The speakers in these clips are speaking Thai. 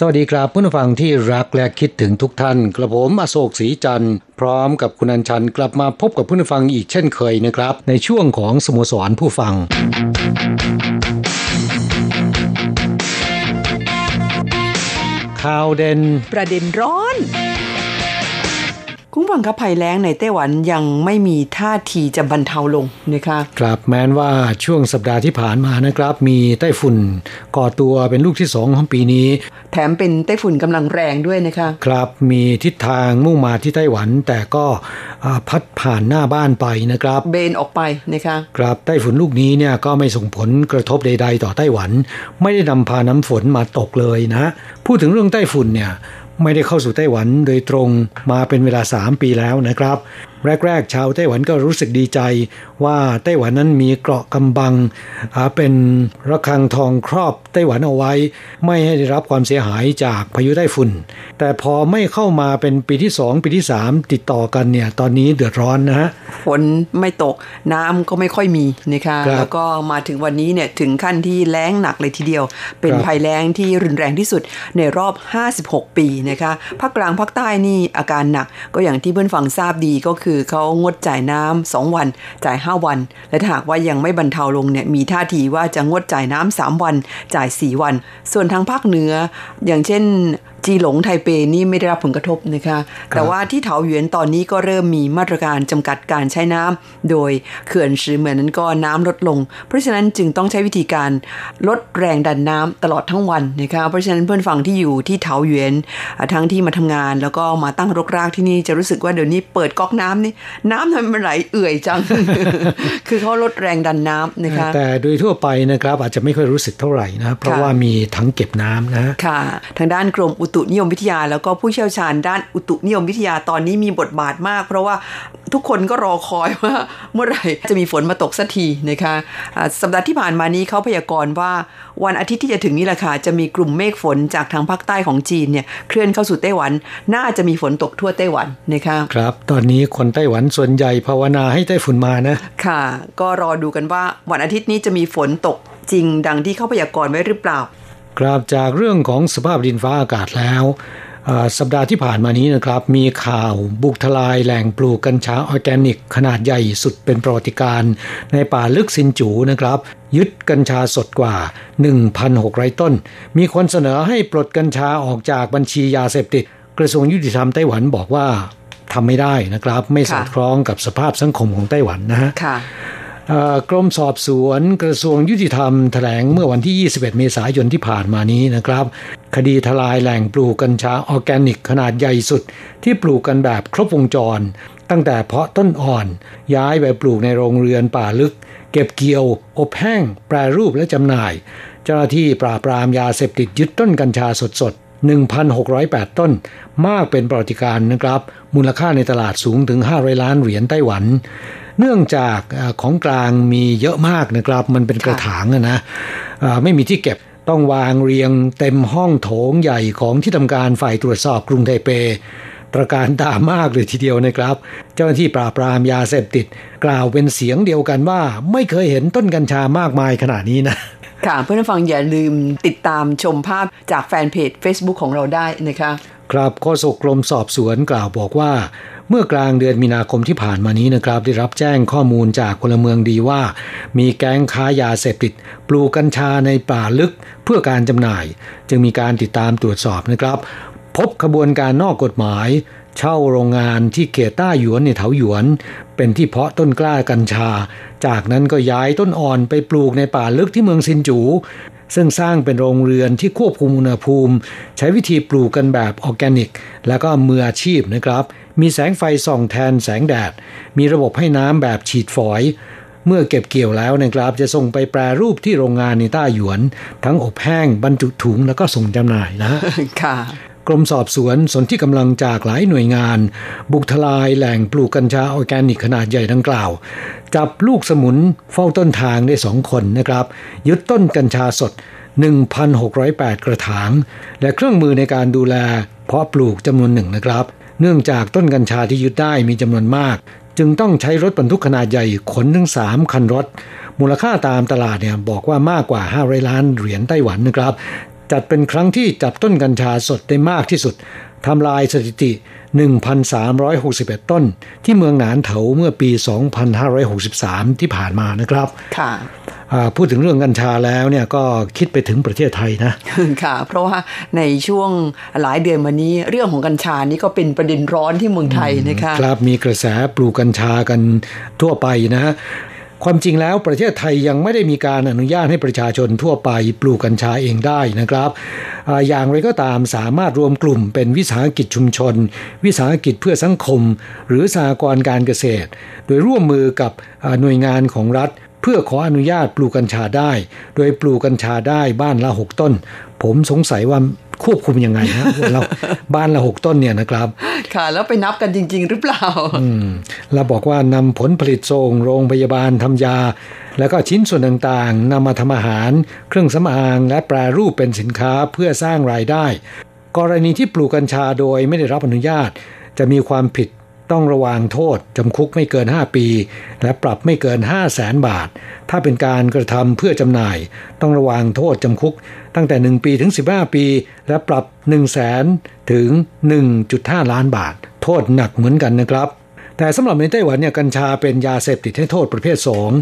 สวัสดีครับผู้ฟังที่รักและคิดถึงทุกท่าน กระผมอโศกศรีจันทร์พร้อมกับคุณอัญชันกลับมาพบกับผู้ฟังอีกเช่นเคยนะครับ ในช่วงของสโมสรผู้ฟัง ข่าวเด่นประเด็นร้อน คุณฟังครับภัยแล้งในไต้หวันยังไม่มีท่าทีจะบรรเทาลงนะคะครับแม้นว่าช่วงสัปดาห์ที่ผ่านมานะครับ มีไต้ฝุ่นก่อตัวเป็นลูกที่สองของปีนี้ แถมเป็นไต้ฝุ่นกำลังแรงด้วยนะคะครับมีทิศทางมุ่งมาที่ไต้หวันแต่ก็อ่าพัดผ่านหน้าบ้านไปนะครับ เบนออกไปนะคะครับไต้ฝุ่นลูกนี้เนี่ยก็ไม่ส่งผลกระทบใด ๆ ต่อไต้หวัน ไม่ได้นำพาน้ำฝนมาตกเลยนะ พูดถึงเรื่องไต้ฝุ่นเนี่ย ไม่ได้เข้าสู่ไต้หวันโดยตรงมาเป็นเวลา 3 ปีแล้วนะครับ แรก ๆ ชาวไต้หวันก็รู้สึกดีใจ ว่าไต้หวันนั้นมีเกราะกำบังอ่าเป็นระฆังทองครอบไต้หวันเอาไว้ ไม่ให้ได้รับความเสียหายจากพายุไต้ฝุ่น แต่พอไม่เข้ามาเป็นปีที่2ปีที่3ติดต่อกันเนี่ยตอนนี้เดือดร้อนนะฮะฝนไม่ตกน้ำก็ไม่ค่อยมีนะคะครับแล้วก็มาถึงวันนี้เนี่ยถึงขั้นที่แล้งหนักเลยทีเดียว เป็นครับภัยแล้งที่รุนแรงที่สุดในรอบ 56 ปีนะคะภาคกลางภาคใต้นี่อาการหนักก็อย่างที่เพื่อนฟังทราบดีก็คือเขางดจ่ายน้ำสองวัน จ่าย 5 วัน และถ้าหากว่ายังไม่บรรเทาลงเนี่ยมีท่าทีว่าจะงดจ่ายน้ำสามวัน จ่าย 4 วัน ส่วนทางภาคเหนือ อย่างเช่น จีหลงไทเปนี่ไม่ได้รับผลกระทบนะคะ แต่ว่าที่เถาหยวนตอนนี้ก็เริ่มมีมาตรการจำกัดการใช้น้ำโดยเขื่อนซือเหมือนนั้นก็น้ำลดลง เพราะฉะนั้นจึงต้องใช้วิธีการลดแรงดันน้ำตลอดทั้งวันนะคะ เพราะฉะนั้นเพื่อนฝั่งที่อยู่ที่เถาหยวนอ่าทั้งที่มาทำงานแล้วก็มาตั้งรกรากที่นี่จะรู้สึกว่าเดี๋ยวนี้เปิดก๊อกน้ำนี่น้ำทำไมมันไหลเอื่อยจัง คือเขาลดแรงดันน้ำนะคะ แต่โดยทั่วไปนะครับอาจจะไม่ค่อยรู้สึกเท่าไหร่นะ เพราะค่ะว่ามีถังเก็บน้ำนะ ค่ะ ทางด้านกรมอุตุนิยมวิทยา แล้วก็ผู้เชี่ยวชาญด้านอุตุนิยมวิทยาตอนนี้มีบทบาทมาก เพราะว่าทุกคนก็รอคอยว่าเมื่อไหร่จะมีฝนมาตกสักทีนะคะอ่าสัปดาห์ที่ผ่านมานี้เขาพยากรณ์ว่าวันอาทิตย์ที่จะถึงนี้แหละค่ะจะมีกลุ่มเมฆฝนจากทางภาคใต้ของจีนเนี่ยเคลื่อนเข้าสู่ไต้หวัน น่าจะมีฝนตกทั่วไต้หวันนะคะครับ ตอนนี้คนไต้หวันส่วนใหญ่ภาวนาให้ไต้ฝุ่นมานะค่ะ ก็รอดูกันว่าวันอาทิตย์นี้จะมีฝนตกจริงดังที่เขาพยากรณ์ไว้หรือเปล่า กราบจากเรื่องของสภาพดินฟ้าอากาศแล้วสัปดาห์ที่ผ่านมานี้นะครับ มีข่าวบุกทลายแหล่งปลูกกัญชาออร์แกนิก ขนาดใหญ่สุดเป็นประวัติการณ์ในป่าลึกซินจูนะครับ ยึดกัญชาสดกว่า 1,600 ต้น มีคนเสนอให้ปลดกัญชาออกจากบัญชียาเสพติด กระทรวงยุติธรรมไต้หวันบอกว่าทำไม่ได้นะครับ ไม่สอดคล้องกับสภาพสังคมของไต้หวันนะฮะค่ะ กรมสอบสวนกระทรวงยุติธรรมแถลงเมื่อวันที่ 21 เมษายนที่ผ่านมานี้นะครับ คดีทลายแหล่งปลูกกัญชาออร์แกนิกขนาดใหญ่สุด ที่ปลูกกันแบบครบวงจร ตั้งแต่เพาะต้นอ่อน ย้ายไปปลูกในโรงเรือนป่าลึก เก็บเกี่ยว อบแห้ง แปรรูปและจำหน่าย เจ้าหน้าที่ปราบปรามยาเสพติดยึดต้นกัญชาสดๆ1,608 ต้น มากเป็นประวัติการนะครับ มูลค่าในตลาดสูงถึง 500 ล้านเหรียญไต้หวัน เนื่องจากเอ่อของกลางมีเยอะมากนะครับ มันเป็นกระถางอะนะเอ่อไม่มีที่เก็บต้องวางเรียงเต็มห้องโถงใหญ่ของที่ทำการฝ่ายตรวจสอบกรุงไทเปตระการตามากเลยทีเดียวนะครับ เจ้าหน้าที่ปราบปรามยาเสพติด กล่าวเป็นเสียงเดียวกันว่า ไม่เคยเห็นต้นกัญชามากมายขนาดนี้นะค่ะเพื่อนผู้ฟังอย่าลืมติดตามชมภาพจากแฟนเพจ Facebook ของเราได้นะคะ ครับโฆษกกรมสอบสวนกล่าวบอกว่า เมื่อกลางเดือนมีนาคมที่ผ่านมานี้นะครับ ได้รับแจ้งข้อมูลจากพลเมืองดีว่า มีแก๊งค้ายาเสพติด ปลูกกัญชาในป่าลึกเพื่อการจำหน่าย จึงมีการติดตามตรวจสอบนะครับ พบขบวนการนอกกฎหมาย เช่าโรงงานที่เขตต้าหยวนในเถาหยวน เป็นที่เพาะต้นกล้ากัญชา จากนั้นก็ย้ายต้นอ่อนไปปลูกในป่าลึกที่เมืองซินจูซึ่งสร้างเป็นโรงเรือนที่ควบคุมอุณหภูมิ ใช้วิธีปลูกกันแบบออร์แกนิก แล้วก็มืออาชีพนะครับ มีแสงไฟส่องแทนแสงแดด มีระบบให้น้ำแบบฉีดฝอย เมื่อเก็บเกี่ยวแล้วนะครับจะส่งไปแปรรูปที่โรงงานในต้าหยวน ทั้งอบแห้งบรรจุถุงแล้วก็ส่งจำหน่ายนะค่ะกรมสอบสวนสนที่กำลังจากหลายหน่วยงาน บุกทลายแหล่งปลูกกัญชาออร์แกนิกขนาดใหญ่ดังกล่าว จับลูกสมุนเฝ้าต้นทางได้สองคนนะครับ ยึดต้นกัญชาสด 1,608 กระถาง และเครื่องมือในการดูแล เพาะปลูกจำนวนหนึ่งนะครับ เนื่องจากต้นกัญชาที่ยึดได้มีจำนวนมาก จึงต้องใช้รถบรรทุกขนาดใหญ่ขนถึง3คันรถ มูลค่าตามตลาดเนี่ยบอกว่ามากกว่า500ล้านเหรียญไต้หวันนะครับ จัดเป็นครั้งที่จับต้นกัญชาสดได้มากที่สุดทำลายสถิติ 1,361 ต้น ที่เมืองหนานเถาเมื่อปี 2563 ที่ผ่านมานะครับ ค่ะ พูดถึงเรื่องกัญชาแล้วเนี่ยก็คิดไปถึงประเทศไทยนะค่ะ เพราะว่าในช่วงหลายเดือนมานี้ เรื่องของกัญชานี่ก็เป็นประเด็นร้อนที่เมืองไทยนะคะครับมีกระแสปลูกกัญชากันทั่วไปนะฮะความจริงแล้วประเทศไทยยังไม่ได้มีการอนุญาตให้ประชาชนทั่วไปปลูกกัญชาเองได้นะครับอาอย่างไรก็ตามสามารถรวมกลุ่มเป็นวิสาหกิจชุมชน วิสาหกิจเพื่อสังคม หรือสหกรณ์การเกษตร โดยร่วมมือกับอ่าหน่วยงานของรัฐเพื่อขออนุญาตปลูกกัญชาได้ โดยปลูกกัญชาได้บ้านละหกต้น ผมสงสัยว่าควบคุมยังไงฮะเราบ้านละหกต้นเนี่ยนะครับ ค่ะ แล้วไปนับกันจริง ๆ หรือเปล่า อืมเราบอกว่านำผลผลิตส่งโรงพยาบาลทำยา แล้วก็ชิ้นส่วนต่างๆนำมาทำอาหาร เครื่องสำอางและแปรรูปเป็นสินค้าเพื่อสร้างรายได้ กรณีที่ปลูกกัญชาโดยไม่ได้รับอนุญาต จะมีความผิด ต้องระวางโทษจำคุกไม่เกิน 5 ปี และปรับไม่เกิน 5 0 0แสนบาท ถ้าเป็นการกระทำเพื่อจำหน่าย ต้องระวางโทษจำคุก ตั้งแต่ 1 ปีถึง 15 ปี และปรับ 1 0 0 0 0แสนถึง 1.5 ล้านบาท โทษหนักเหมือนกันนะครับ แต่สำหรับในไต้หวันเนี่ยกัญชาเป็นยาเสพติดให้โทษประเภท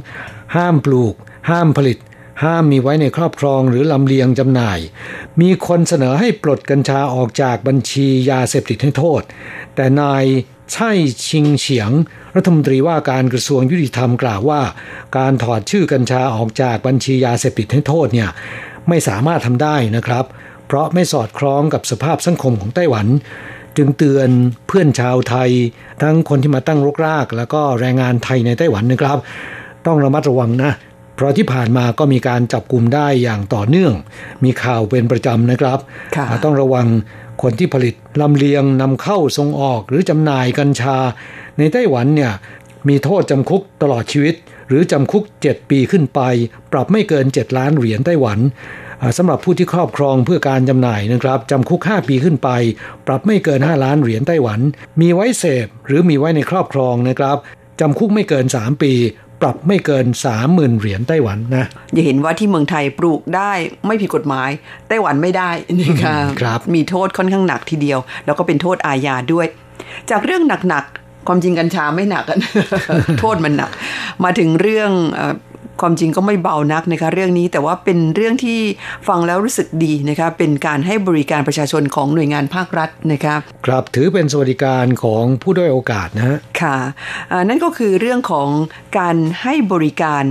2 ห้ามปลูก ห้ามผลิต ห้ามมีไว้ในครอบครองหรือลำเลียงจำหน่าย มีคนเสนอให้ปลดกัญชาออกจากบัญชียาเสพติดให้โทษ แต่นาย ไช่ชิงเฉียง รัฐมนตรีว่าการกระทรวงยุติธรรมกล่าวว่า การถอดชื่อกัญชาออกจากบัญชียาเสพติดให้โทษเนี่ยไม่สามารถทำได้นะครับ เพราะไม่สอดคล้องกับสภาพสังคมของไต้หวัน จึงเตือนเพื่อนชาวไทย ทั้งคนที่มาตั้งรกราก แล้วก็แรงงานไทยในไต้หวันนะครับ ต้องระมัดระวังนะเพราะที่ผ่านมาก็มีการจับกลุ่มได้อย่างต่อเนื่อง มีข่าวเป็นประจำนะครับค่ะต้องระวัง คนที่ผลิตลำเลียงนำเข้าส่งออกหรือจำหน่ายกัญชา ในไต้หวันเนี่ยมีโทษจำคุกตลอดชีวิต หรือจำคุก 7 ปีขึ้นไป ปรับไม่เกิน 7 ล้านเหรียญไต้หวันสำหรับผู้ที่ครอบครองเพื่อการจำหน่ายนะครับจำคุก 5 ปีขึ้นไป ปรับไม่เกิน 5 ล้านเหรียญไต้หวัน มีไว้เสพหรือมีไว้ในครอบครองนะครับจำคุกไม่เกิน 3 ปี ปรับไม่เกิน 30,000 เหรียญไต้หวันนะอย่าเห็นว่าที่เมืองไทยปลูกได้ไม่ผิดกฎหมาย ไต้หวันไม่ได้นะคะครับ มีโทษค่อนข้างหนักทีเดียว แล้วก็เป็นโทษอาญาด้วย จากเรื่องหนักๆความจริงกัญชาไม่หนักอะโทษมันหนัก มาถึงเรื่องเอ่อ ความจริงก็ไม่เบานักนะคะเรื่องนี้แต่ว่าเป็นเรื่องที่ฟังแล้วรู้สึกดีนะคะเป็นการให้บริการประชาชนของหน่วยงานภาครัฐนะคะครับถือเป็นสวัสดิการของผู้ด้อยโอกาสนะฮะค่ะอ่านั่นก็คือเรื่องของการให้บริการ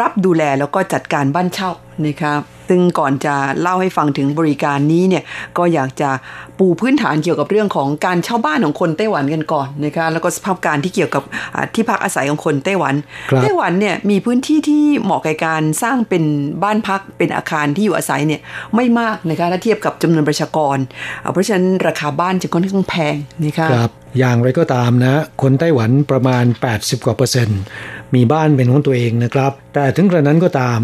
รับดูแลแล้วก็จัดการบ้านเช่านะครับซึ่งก่อนจะเล่าให้ฟังถึงบริการนี้เนี่ยก็อยากจะปูพื้นฐานเกี่ยวกับเรื่องของการเช่าบ้านของคนไต้หวันกันก่อนนะคะแล้วก็สภาพการที่เกี่ยวกับอ่าที่พักอาศัยของคนไต้หวันครับไต้หวันเนี่ยมีพื้นที่ที่เหมาะกับการสร้างเป็นบ้านพักเป็นอาคารที่อยู่อาศัยเนี่ยไม่มากนะคะถ้าเทียบกับจำนวนประชากรอ่าเพราะฉะนั้นราคาบ้านจะค่อนข้างแพงนะคะครับอย่างไรก็ตามนะ คนไต้หวันประมาณ 80 กว่าเปอร์เซ็นต์มีบ้านเป็นของตัวเองนะครับ แต่ถึงกระนั้นก็ตาม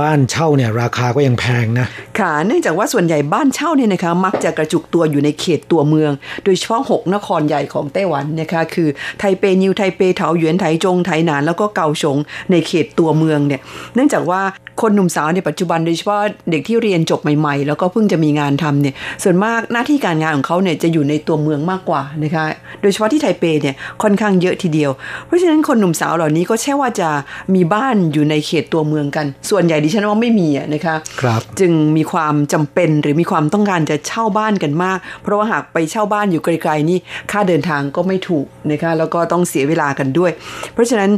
บ้านเช่าเนี่ยราคาก็ยังแพงนะค่ะเนื่องจากว่าส่วนใหญ่บ้านเช่าเนี่ยนะคะมักจะกระจุกตัวอยู่ในเขตตัวเมือง โดยเฉพาะ 6 นครใหญ่ของไต้หวันนะคะคือไทเปนิวไทเปเถาหยวนไทจงไทหนานแล้วก็เกาสงในเขตตัวเมืองเนี่ยเนื่องจากว่า คนหนุ่มสาวในปัจจุบันโดยเฉพาะเด็กที่เรียนจบใหม่ ๆ แล้วก็เพิ่งจะมีงานทำเนี่ยส่วนมากหน้าที่การงานของเขาเนี่ยจะอยู่ในตัวเมืองมากกว่านะคะโดยเฉพาะที่ไทเปเนี่ยค่อนข้างเยอะทีเดียว เพราะฉะนั้นคนหนุ่มสาวเหล่านี้ก็ใช่ว่าจะมีบ้านอยู่ในเขตตัวเมืองกัน ส่วนใหญ่ดิฉันว่าไม่มีนะคะครับจึงมีความจำเป็นหรือมีความต้องการจะเช่าบ้านกันมาก เพราะว่าหากไปเช่าบ้านอยู่ไกลๆนี่ค่าเดินทางก็ไม่ถูกนะคะแล้วก็ต้องเสียเวลากันด้วย เพราะฉะนั้น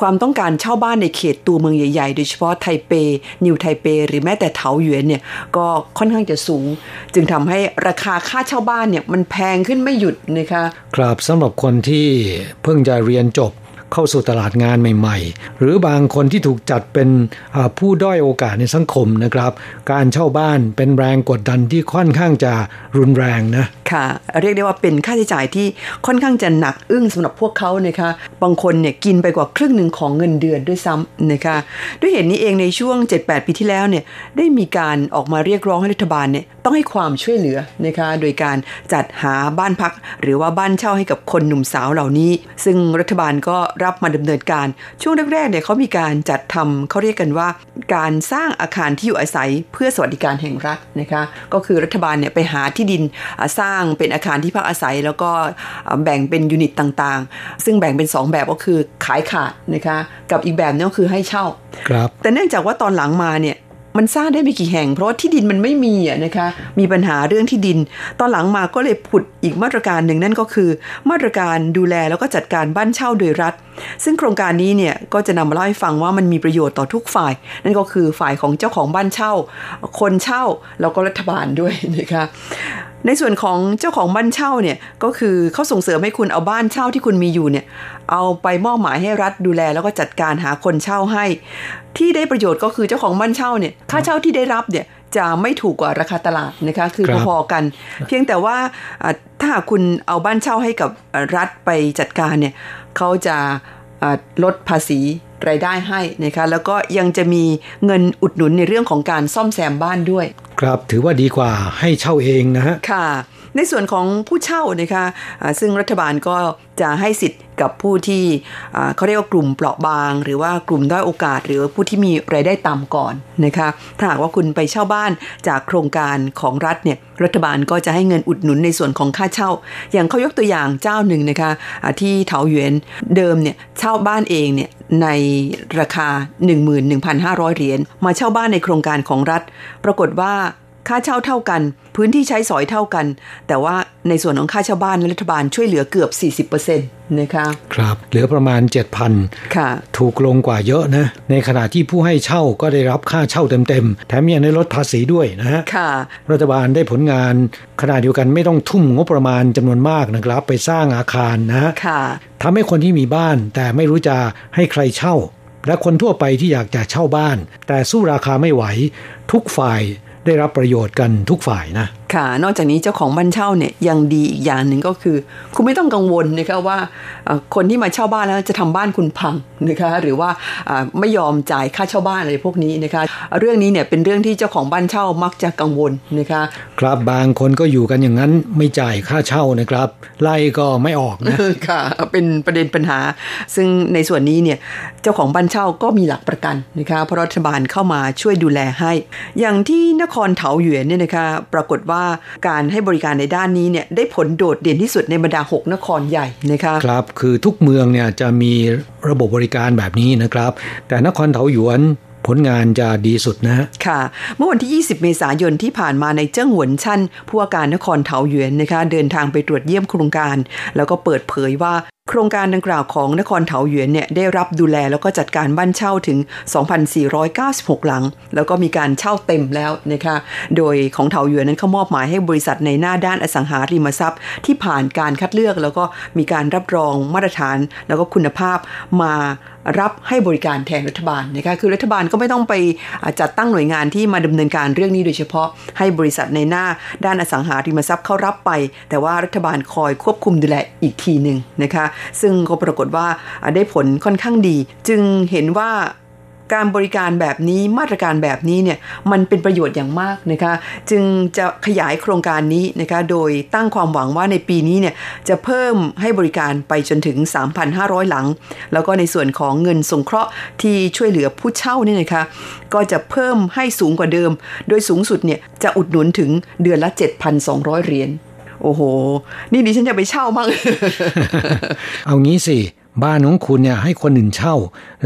ความต้องการเช่าบ้านในเขตตัวเมืองใหญ่ๆ โดยเฉพาะไทเปนิวไทเป หรือแม้แต่เถาหยวนเนี่ยก็ค่อนข้างจะสูง จึงทำให้ราคาค่าเช่าบ้านเนี่ยมันแพงขึ้นไม่หยุดนะคะ ครับสำหรับคนที่เพิ่งจะเรียนจบ เข้าสู่ตลาดงานใหม่ ๆ หรือบางคนที่ถูกจัดเป็นผู้ด้อยโอกาสในสังคมนะครับ การเช่าบ้านเป็นแรงกดดันที่ค่อนข้างจะรุนแรงนะค่ะ เรียกได้ว่าเป็นค่าใช้จ่ายที่ค่อนข้างจะหนักอึ้งสำหรับพวกเขานะคะบางคนเนี่ยกินไปกว่าครึ่งหนึ่งของเงินเดือนด้วยซ้ำนะคะด้วยเหตุนนี้เองในช่วง 7-8 ปีที่แล้วเนี่ยได้มีการออกมาเรียกร้องให้รัฐบาลเนี่ยต้องให้ความช่วยเหลือนะคะโดยการจัดหาบ้านพัก หรือว่าบ้านเช่าให้กับคนหนุ่มสาวเหล่านี้ ซึ่งรัฐบาลก็รับมาดำเนินการ ช่วงแรกๆเนี่ยเขามีการจัดทำเขาเรียกกันว่า การสร้างอาคารที่อยู่อาศัยเพื่อสวัสดิการแห่งรัฐนะคะก็คือรัฐบาลเนี่ยไปหาที่ดินสร้างเป็นอาคารที่พักอาศัย แล้วก็แบ่งเป็นยูนิตต่างๆ ซึ่งแบ่งเป็น 2 แบบก็คือขายขาดนะคะกับอีกแบบนึงก็คือให้เช่าครับแต่เนื่องจากว่าตอนหลังมาเนี่ย มันสร้างได้ไม่กี่แห่ง เพราะว่าที่ดินมันไม่มีอะนะคะมีปัญหาเรื่องที่ดิน ตอนหลังมาก็เลยผุดอีกมาตรการหนึ่งนั่นก็คือ มาตรการดูแลแล้วก็จัดการบ้านเช่าโดยรัฐ ซึ่งโครงการนี้เนี่ยก็จะนำมาเล่าให้ฟังว่ามันมีประโยชน์ต่อทุกฝ่าย นั่นก็คือฝ่ายของเจ้าของบ้านเช่า คนเช่าแล้วก็รัฐบาลด้วยนะคะ ในส่วนของเจ้าของบ้านเช่าเนี่ยก็คือเขาส่งเสริมให้คุณเอาบ้านเช่าที่คุณมีอยู่เนี่ยเอาไปมอบหมายให้รัฐดูแลแล้วก็จัดการหาคนเช่าให้ ที่ได้ประโยชน์ก็คือเจ้าของบ้านเช่าเนี่ยค่าเช่าที่ได้รับเนี่ยจะไม่ถูกกว่าราคาตลาดนะคะคือพอๆกัน เพียงแต่ว่าถ้าคุณเอาบ้านเช่าให้กับรัฐไปจัดการเนี่ยเขาจะลดภาษีรายได้ให้นะคะแล้วก็ยังจะมีเงินอุดหนุนในเรื่องของการซ่อมแซมบ้านด้วย ครับถือว่าดีกว่าให้เช่าเองนะฮะค่ะ ในส่วนของผู้เช่านะคะซึ่งรัฐบาลก็จะให้สิทธิ์กับผู้ที่เขาเรียกว่ากลุ่มเปราะบาง หรือว่ากลุ่มด้อยโอกาส หรือผู้ที่มีรายได้ต่ำก่อนนะคะถ้าหากว่าคุณไปเช่าบ้านจากโครงการของรัฐเนี่ยรัฐบาลก็จะให้เงินอุดหนุนในส่วนของค่าเช่า อย่างเขายกตัวอย่างเจ้าหนึ่งนะคะะที่เถาหยวนเดิมเนี่ยเช่าบ้านเองเนี่ยในราคา 11,500 เหรียญมาเช่าบ้านในโครงการของรัฐ ปรากฏว่า ค่าเช่าเท่ากัน พื้นที่ใช้สอยเท่ากัน แต่ว่าในส่วนของค่าเช่าบ้านรัฐบาลช่วยเหลือเกือบ 40%นะคะครับ เหลือประมาณ 7,000ค่ะ ถูกลงกว่าเยอะนะ ในขณะที่ผู้ให้เช่าก็ได้รับค่าเช่าเต็มๆ แถมยังได้ลดภาษีด้วยนะฮะค่ะ รัฐบาลได้ผลงานขนาดเดียวกันไม่ต้องทุ่มงบประมาณจำนวนมากนะครับ ไปสร้างอาคารนะค่ะทำให้คนที่มีบ้าน แต่ไม่รู้จะให้ใครเช่าและคนทั่วไปที่อยากจะเช่าบ้าน แต่สู้ราคาไม่ไหว ทุกฝ่าย ได้รับประโยชน์กันทุกฝ่ายนะ ค่ะ นอกจากนี้เจ้าของบ้านเช่าเนี่ยยังดีอีกอย่างหนึ่งก็คือ คุณไม่ต้องกังวลนะคะว่าคนที่มาเช่าบ้านแล้วจะทำบ้านคุณพังนะคะหรือว่าไม่ยอมจ่ายค่าเช่าบ้านอะไรพวกนี้นะคะเรื่องนี้เนี่ยเป็นเรื่องที่เจ้าของบ้านเช่ามักจะกังวลนะคะครับบางคนก็อยู่กันอย่างนั้นไม่จ่ายค่าเช่านะครับไล่ก็ไม่ออกนะค่ะเป็นประเด็นปัญหา ซึ่งในส่วนนี้เนี่ยเจ้าของบ้านเช่าก็มีหลักประกันนะคะเพราะรัฐบาลเข้ามาช่วยดูแลให้ อย่างที่นครเถาหยวนเนี่ยนะคะปรากฏว่าว่าการให้บริการในด้านนี้เนี่ยได้ผลโดดเด่นที่สุดในบรรดา 6 นครใหญ่นะคะครับคือทุกเมืองเนี่ยจะมีระบบบริการแบบนี้นะครับ แต่นครเถาหยวนผลงานจะดีสุดนะ ค่ะ เมื่อวันที่ 20 เมษายนที่ผ่านมาในเจิ้งหวนชั่นผู้ว่าการนครเถาหยวนนะคะ เดินทางไปตรวจเยี่ยมโครงการ แล้วก็เปิดเผยว่า โครงการดังกล่าวของนครเถาหยวนเนี่ยได้รับดูแลแล้วก็จัดการบ้านเช่าถึง 2,496 หลัง แล้วก็มีการเช่าเต็มแล้วนะคะโดยของเถาหยวนนั้นเขามอบหมายให้บริษัทในหน้าด้านอสังหาริมทรัพย์ ที่ผ่านการคัดเลือกแล้วก็มีการรับรองมาตรฐาน แล้วก็คุณภาพมา รับให้บริการแทนรัฐบาลนะคะคือรัฐบาลก็ไม่ต้องไปจัดตั้งหน่วยงานที่มาดำเนินการเรื่องนี้โดยเฉพาะให้บริษัทในหน้าด้านอสังหาริมทรัพย์เข้ารับไป แต่ว่ารัฐบาลคอยควบคุมดูแลอีกทีหนึ่งนะคะ ซึ่งก็ปรากฏว่าได้ผลค่อนข้างดี จึงเห็นว่า การบริการแบบนี้มาตรการแบบนี้เนี่ยมันเป็นประโยชน์อย่างมากนะคะจึงจะขยายโครงการนี้นะคะโดยตั้งความหวังว่าในปีนี้เนี่ยจะเพิ่มให้บริการไปจนถึง 3,500 หลัง แล้วก็ในส่วนของเงินสงเคราะห์ที่ช่วยเหลือผู้เช่านี่นะคะก็จะเพิ่มให้สูงกว่าเดิม โดยสูงสุดเนี่ยจะอุดหนุนถึงเดือนละ 7,200 เหรียญโอ้โห นี่ดิฉันจะไปเช่ามั้งเอางี้สิ บ้านของคุณเนี่ยให้คนอื่นเช่า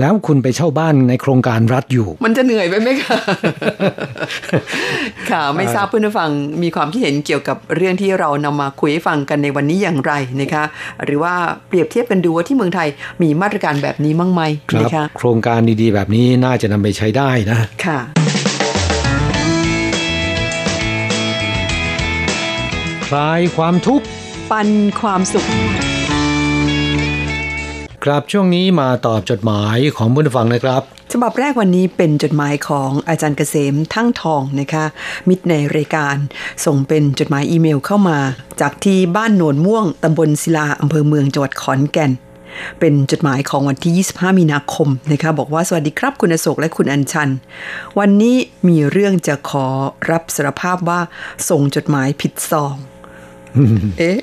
แล้วคุณไปเช่าบ้านในโครงการรัฐอยู่ มันจะเหนื่อยไปไหมคะ ค่ะไม่ทราบเพื่อนผู้ฟังมีความคิดเห็นเกี่ยวกับเรื่องที่เรานำมาคุยให้ฟังกันในวันนี้อย่างไรนะคะ หรือว่าเปรียบเทียบกันดูว่าที่เมืองไทยมีมาตรการแบบนี้มั้งไหมครับนะคะโครงการดีๆ แบบนี้น่าจะนำไปใช้ได้นะค่ะคลายความทุกข์ปันความสุข ครับช่วงนี้มาตอบจดหมายของผู้ฟังนะครับ ฉบับแรกวันนี้เป็นจดหมายของอาจารย์เกษมทั้งทองนะคะ มิตรในรายการ ส่งเป็นจดหมายอีเมลเข้ามา จากที่บ้านโนนม่วงตำบลศิลาอำเภอเมืองจังหวัดขอนแก่น เป็นจดหมายของวันที่ 25 มีนาคมนะคะ บอกว่าสวัสดีครับคุณโศกและคุณอัญชัน วันนี้มีเรื่องจะขอรับสารภาพว่าส่งจดหมายผิดซอง เอ๊ะ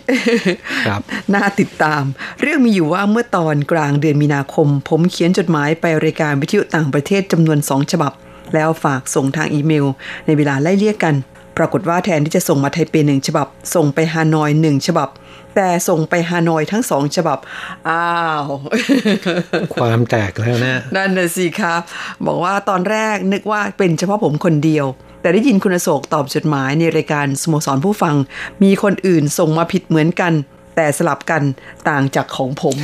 ครับน่าติดตาม เรื่องมีอยู่ว่าเมื่อตอนกลางเดือนมีนาคม ผมเขียนจดหมายไปรายการวิทยุต่างประเทศจำนวนสองฉบับ แล้วฝากส่งทางอีเมล ในเวลาไล่เลี่ยกัน ปรากฏว่าแทนที่จะส่งมาไทเปหนึ่งฉบับ ส่งไปฮานอยหนึ่งฉบับ แต่ส่งไปฮานอยทั้งสองฉบับ อ้าว ความแตกแล้วนะนั่นน่ะสิครับบอกว่าตอนแรกนึกว่าเป็นเฉพาะผมคนเดียว แต่ได้ยินคุณอโศกตอบจดหมายในรายการสโมสรผู้ฟัง มีคนอื่นส่งมาผิดเหมือนกัน แต่สลับกันต่างจากของผม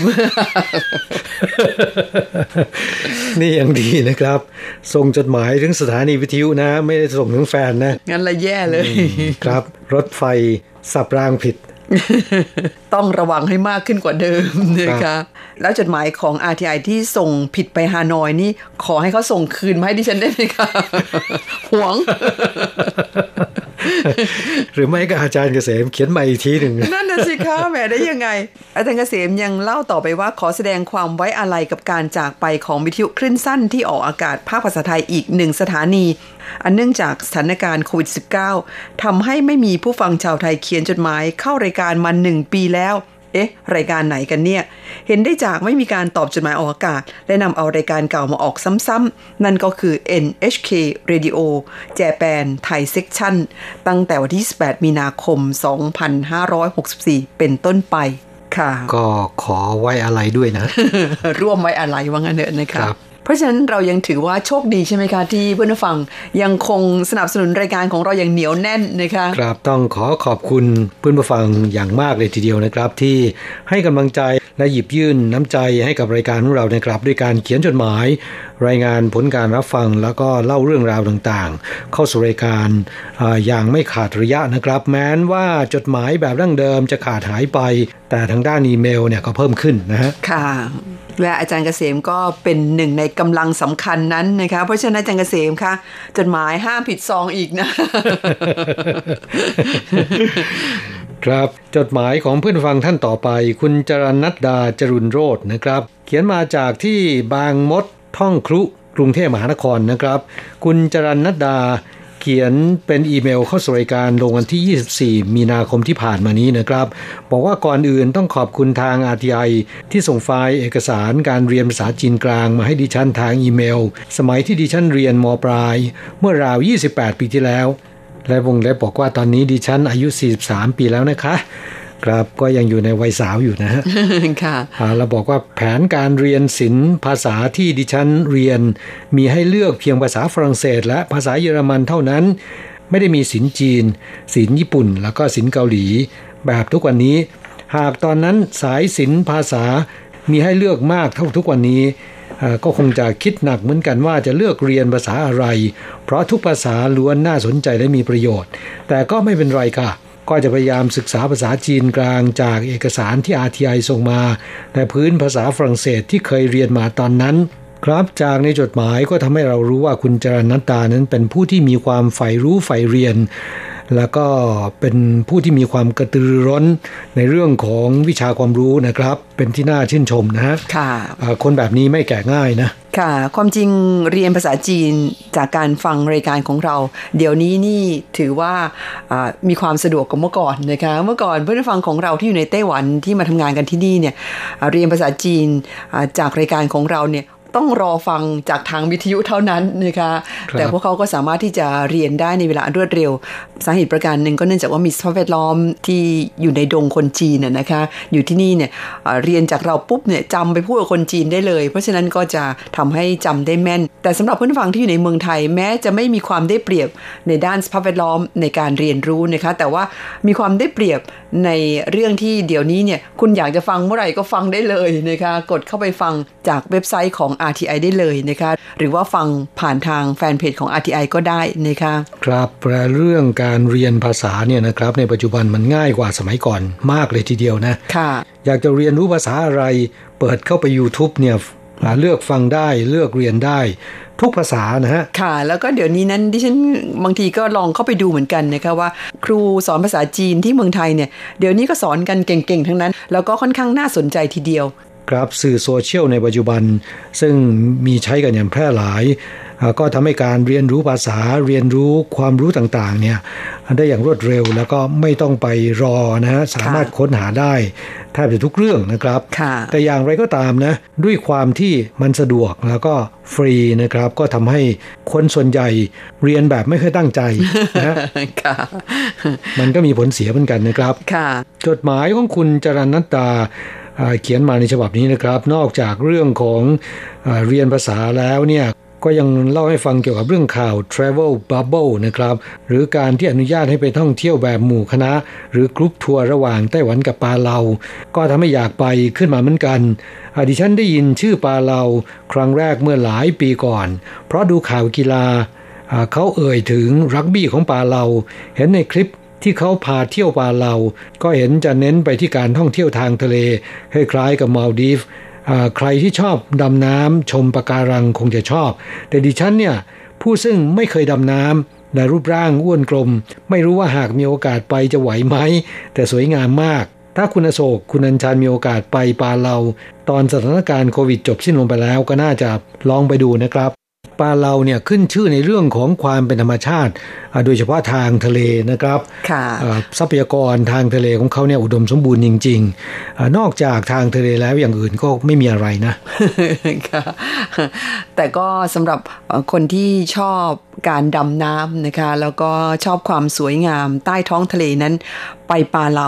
นี่ยังดีนะครับ ส่งจดหมายถึงสถานีวิทยุนะ ไม่ได้ส่งถึงแฟนนะ งั้นละแย่เลย ครับ รถไฟสับรางผิด ต้องระวังให้มากขึ้นกว่าเดิมนะคะแล้วจดหมายของ RTI ที่ส่งผิดไปฮานอยนี่ ขอให้เขาส่งคืนมาให้ดิฉันได้ไหมคะหวง หรือไม่ก็อาจารย์เกษมเขียนใหม่อีกทีหนึ่งนั่นน่ะสิคะแหมได้ยังไง อาจารย์เกษมยังเล่าต่อไปว่าขอแสดงความไว้อาลัยกับการจากไปของวิทยุคลื่นสั้นที่ออกอากาศภาคภาษาไทยอีกหนึ่งสถานี อันเนื่องจากสถานการณ์โควิด -19 ทำให้ไม่มีผู้ฟังชาวไทยเขียนจดหมายเข้ารายการมาหนึ่งปีแล้ว เอ๊ะ รายการไหนกันเนี่ย เห็นได้จากไม่มีการตอบจดหมายออกอากาศ และนำเอารายการเก่ามาออกซ้ำๆ นั่นก็คือ NHK Radio Japan Thai Section ตั้งแต่วันที่ 18 มีนาคม 2564 เป็นต้นไปค่ะ ก็ขอไว้อะไรด้วยนะ ร่วมไว้อะไรว่างั้นเถอะนะคคะรับ เพราะฉะนั้นเรายังถือว่าโชคดีใช่ไหมคะ ที่เพื่อนผู้ฟังยังคงสนับสนุนรายการของเราอย่างเหนียวแน่นนะคะครับต้องขอขอบคุณเพื่อนผู้ฟังอย่างมากเลยทีเดียวนะครับ ที่ให้กำลังใจและหยิบยื่นน้ำใจให้กับรายการของเรานะครับ ด้วยการเขียนจดหมายรายงานผลการรับฟังแล้วก็เล่าเรื่องราวต่างๆ เข้าสู่รายการอาอย่างไม่ขาดระยะนะครับ แม้นว่าจดหมายแบบดั้งเดิมจะขาดหายไป แต่ทางด้านอีเมลเนี่ยก็เพิ่มขึ้นนะฮะค่ะและอาจารย์เกษมก็เป็นหนึ่งในกำลังสำคัญนั้นนะคะ เพราะฉะนั้นอาจารย์เกษมคะจดหมายห้ามผิดซองอีกนะครับ จดหมายของเพื่อนฟังท่านต่อไป คุณจรนัดดาจรุนโรจน์นะครับ เขียนมาจากที่บางมด ท่องครุกรุงเทพมหานครนะครับ คุณจรันัดดาเขียนเป็นอีเมลเข้าสู่รายการลงวันที่ 24 มีนาคมที่ผ่านมานี้นะครับ บอกว่าก่อนอื่นต้องขอบคุณทาง RTI ที่ส่งไฟล์เอกสารการเรียนภาษาจีนกลางมาให้ดิฉันทางอีเมล สมัยที่ดิฉันเรียนมปลาย เมื่อราว 28 ปีที่แล้ว และวงเล็บบอกว่าตอนนี้ดิฉันอายุ 43 ปีแล้วนะคะ ครับ ก็ยังอยู่ในวัยสาวอยู่นะฮะค่ะอ่าเราบอกว่าแผนการเรียนศิลป์ภาษาที่ดิฉันเรียน มีให้เลือกเพียงภาษาฝรั่งเศส และภาษาเยอรมันเท่านั้น ไม่ได้มีศิลป์จีนศิลป์ญี่ปุ่น แล้วก็ศิลป์เกาหลี แบบทุกวันนี้ หากตอนนั้นสายศิลป์ภาษามีให้เลือกมากเท่าทุกวันนี้อ่าก็คงจะคิดหนักเหมือนกันว่าจะเลือกเรียนภาษาอะไร เพราะทุกภาษาล้วนน่าสนใจและมีประโยชน์ แต่ก็ไม่เป็นไรค่ะ ก็จะพยายามศึกษาภาษาจีนกลางจากเอกสารที่ RTI ส่งมา ในพื้นภาษาฝรั่งเศสที่เคยเรียนมาตอนนั้น ครับจากในจดหมายก็ทำให้เรารู้ว่าคุณจรนัตตานั้นเป็นผู้ที่มีความใฝ่รู้ใฝ่เรียน แล้วก็เป็นผู้ที่มีความกระตือร้นในเรื่องของวิชาความรู้นะครับ เป็นที่น่าชื่นชมนะฮะค่ะอ่าคนแบบนี้ไม่แก่ง่ายนะค่ะ ความจริงเรียนภาษาจีนจากการฟังรายการของเรา เดี๋ยวนี้นี่ถือว่าอ่ามีความสะดวกกว่าเมื่อก่อนนะคะเมื่อก่อนเพื่อนฟังของเราที่อยู่ในไต้หวันที่มาทำงานกันที่นี่เนี่ยอ่าเรียนภาษาจีนอ่าจากรายการของเราเนี่ย ต้องรอฟังจากทางวิทยุเท่านั้นนะคะครับแต่พวกเขาก็สามารถที่จะเรียนได้ในเวลาอันรวดเร็ว สาเหตุประการหนึ่งก็เนื่องจากว่ามีสภาพแวดล้อมที่อยู่ในดงคนจีนน่ะนะคะ อยู่ที่นี่เนี่ยเอ่อเรียนจากเราปุ๊บเนี่ยจำไปพูดกับคนจีนได้เลย เพราะฉะนั้นก็จะทำให้จำได้แม่น แต่สำหรับเพื่อนฟังที่อยู่ในเมืองไทยแม้จะไม่มีความได้เปรียบในด้านสภาพแวดล้อมในการเรียนรู้นะคะ แต่ว่ามีความได้เปรียบในเรื่องที่เดี๋ยวนี้เนี่ยคุณอยากจะฟังเมื่อไหร่ก็ฟังได้เลยนะคะ กดเข้าไปฟังจากเว็บไซต์ของ RTI ได้เลยนะคะ หรือว่าฟังผ่านทางแฟนเพจของ RTI ก็ได้นะคะ ครับและเรื่องการเรียนภาษาเนี่ยนะครับ ในปัจจุบันมันง่ายกว่าสมัยก่อนมากเลยทีเดียวนะ ค่ะ อยากจะเรียนรู้ภาษาอะไร เปิดเข้าไป YouTube เนี่ยหาเลือกฟังได้เลือกเรียนได้ทุกภาษานะฮะ ค่ะ แล้วก็เดี๋ยวนี้นั้นดิฉันบางทีก็ลองเข้าไปดูเหมือนกันนะคะว่า ครูสอนภาษาจีนที่เมืองไทยเนี่ยเดี๋ยวนี้ก็สอนกันเก่งๆ ทั้งนั้น แล้วก็ค่อนข้างน่าสนใจทีเดียว ครับสื่อโซเชียลในปัจจุบัน ซึ่งมีใช้กันอย่างแพร่หลายอ่าก็ทำให้การเรียนรู้ภาษาเรียนรู้ความรู้ต่างๆเนี่ยได้อย่างรวดเร็วแล้วก็ไม่ต้องไปรอนะฮะสามารถค้นหาได้แทบจะทุกเรื่องนะครับค่ะแต่อย่างไรก็ตามนะด้วยความที่มันสะดวกแล้วก็ฟรีนะครับ ก็ทำให้คนส่วนใหญ่เรียนแบบไม่ค่อยตั้งใจนะค่ะมันก็มีผลเสียเหมือนกันนะครับค่ะจดหมายของคุณจรันนัตตาอ่า เขียนมาในฉบับนี้นะครับ นอกจากเรื่องของอเรียนภาษาแล้วเนี่ยก็ยังเล่าให้ฟังเกี่ยวกับเรื่องข่าว Travel Bubble นะครับ หรือการที่อนุญาตให้ไปท่องเที่ยวแบบหมู่คณะ หรือกรุ๊ปทัวร์ระหว่างไต้หวันกับปาเลา ก็ทำให้อยากไปขึ้นมาเหมือนกันอดิฉันได้ยินชื่อปาเลาครั้งแรกเมื่อหลายปีก่อน เพราะดูข่าวกีฬาเขาเอ่ยถึงรักบี้ของปาเลา เห็นในคลิป ที่เขาพาเที่ยวปาเลาก็เห็นจะเน้นไปที่การท่องเที่ยวทางทะเลคล้ายๆกับมาลดีฟใครที่ชอบดำน้ำชมปะการังคงจะชอบ แต่ดิฉันเนี่ยผู้ซึ่งไม่เคยดำน้ำและรูปร่างอ้วนกลม ไม่รู้ว่าหากมีโอกาสไปจะไหวไหม แต่สวยงามมาก ถ้าคุณอโศกคุณอัญชันมีโอกาสไปปาเลาตอนสถานการณ์โควิดจบสิ้นลงไปแล้วก็น่าจะลองไปดูนะครับ ปลาเราเนี่ยขึ้นชื่อในเรื่องของความเป็นธรรมชาติอ่าโดยเฉพาะทางทะเลนะครับค่ะอ่าทรัพยากรทางทะเลของเขาเนี่ยอุดมสมบูรณ์จริงๆอานอกจากทางทะเลแล้วอย่างอื่นก็ไม่มีอะไรนะค่ะแต่ก็สำหรับเอ่อคนที่ชอบการดำน้ำนะคะ แล้วก็ชอบความสวยงามใต้ท้องทะเลนั้นไปปาเรา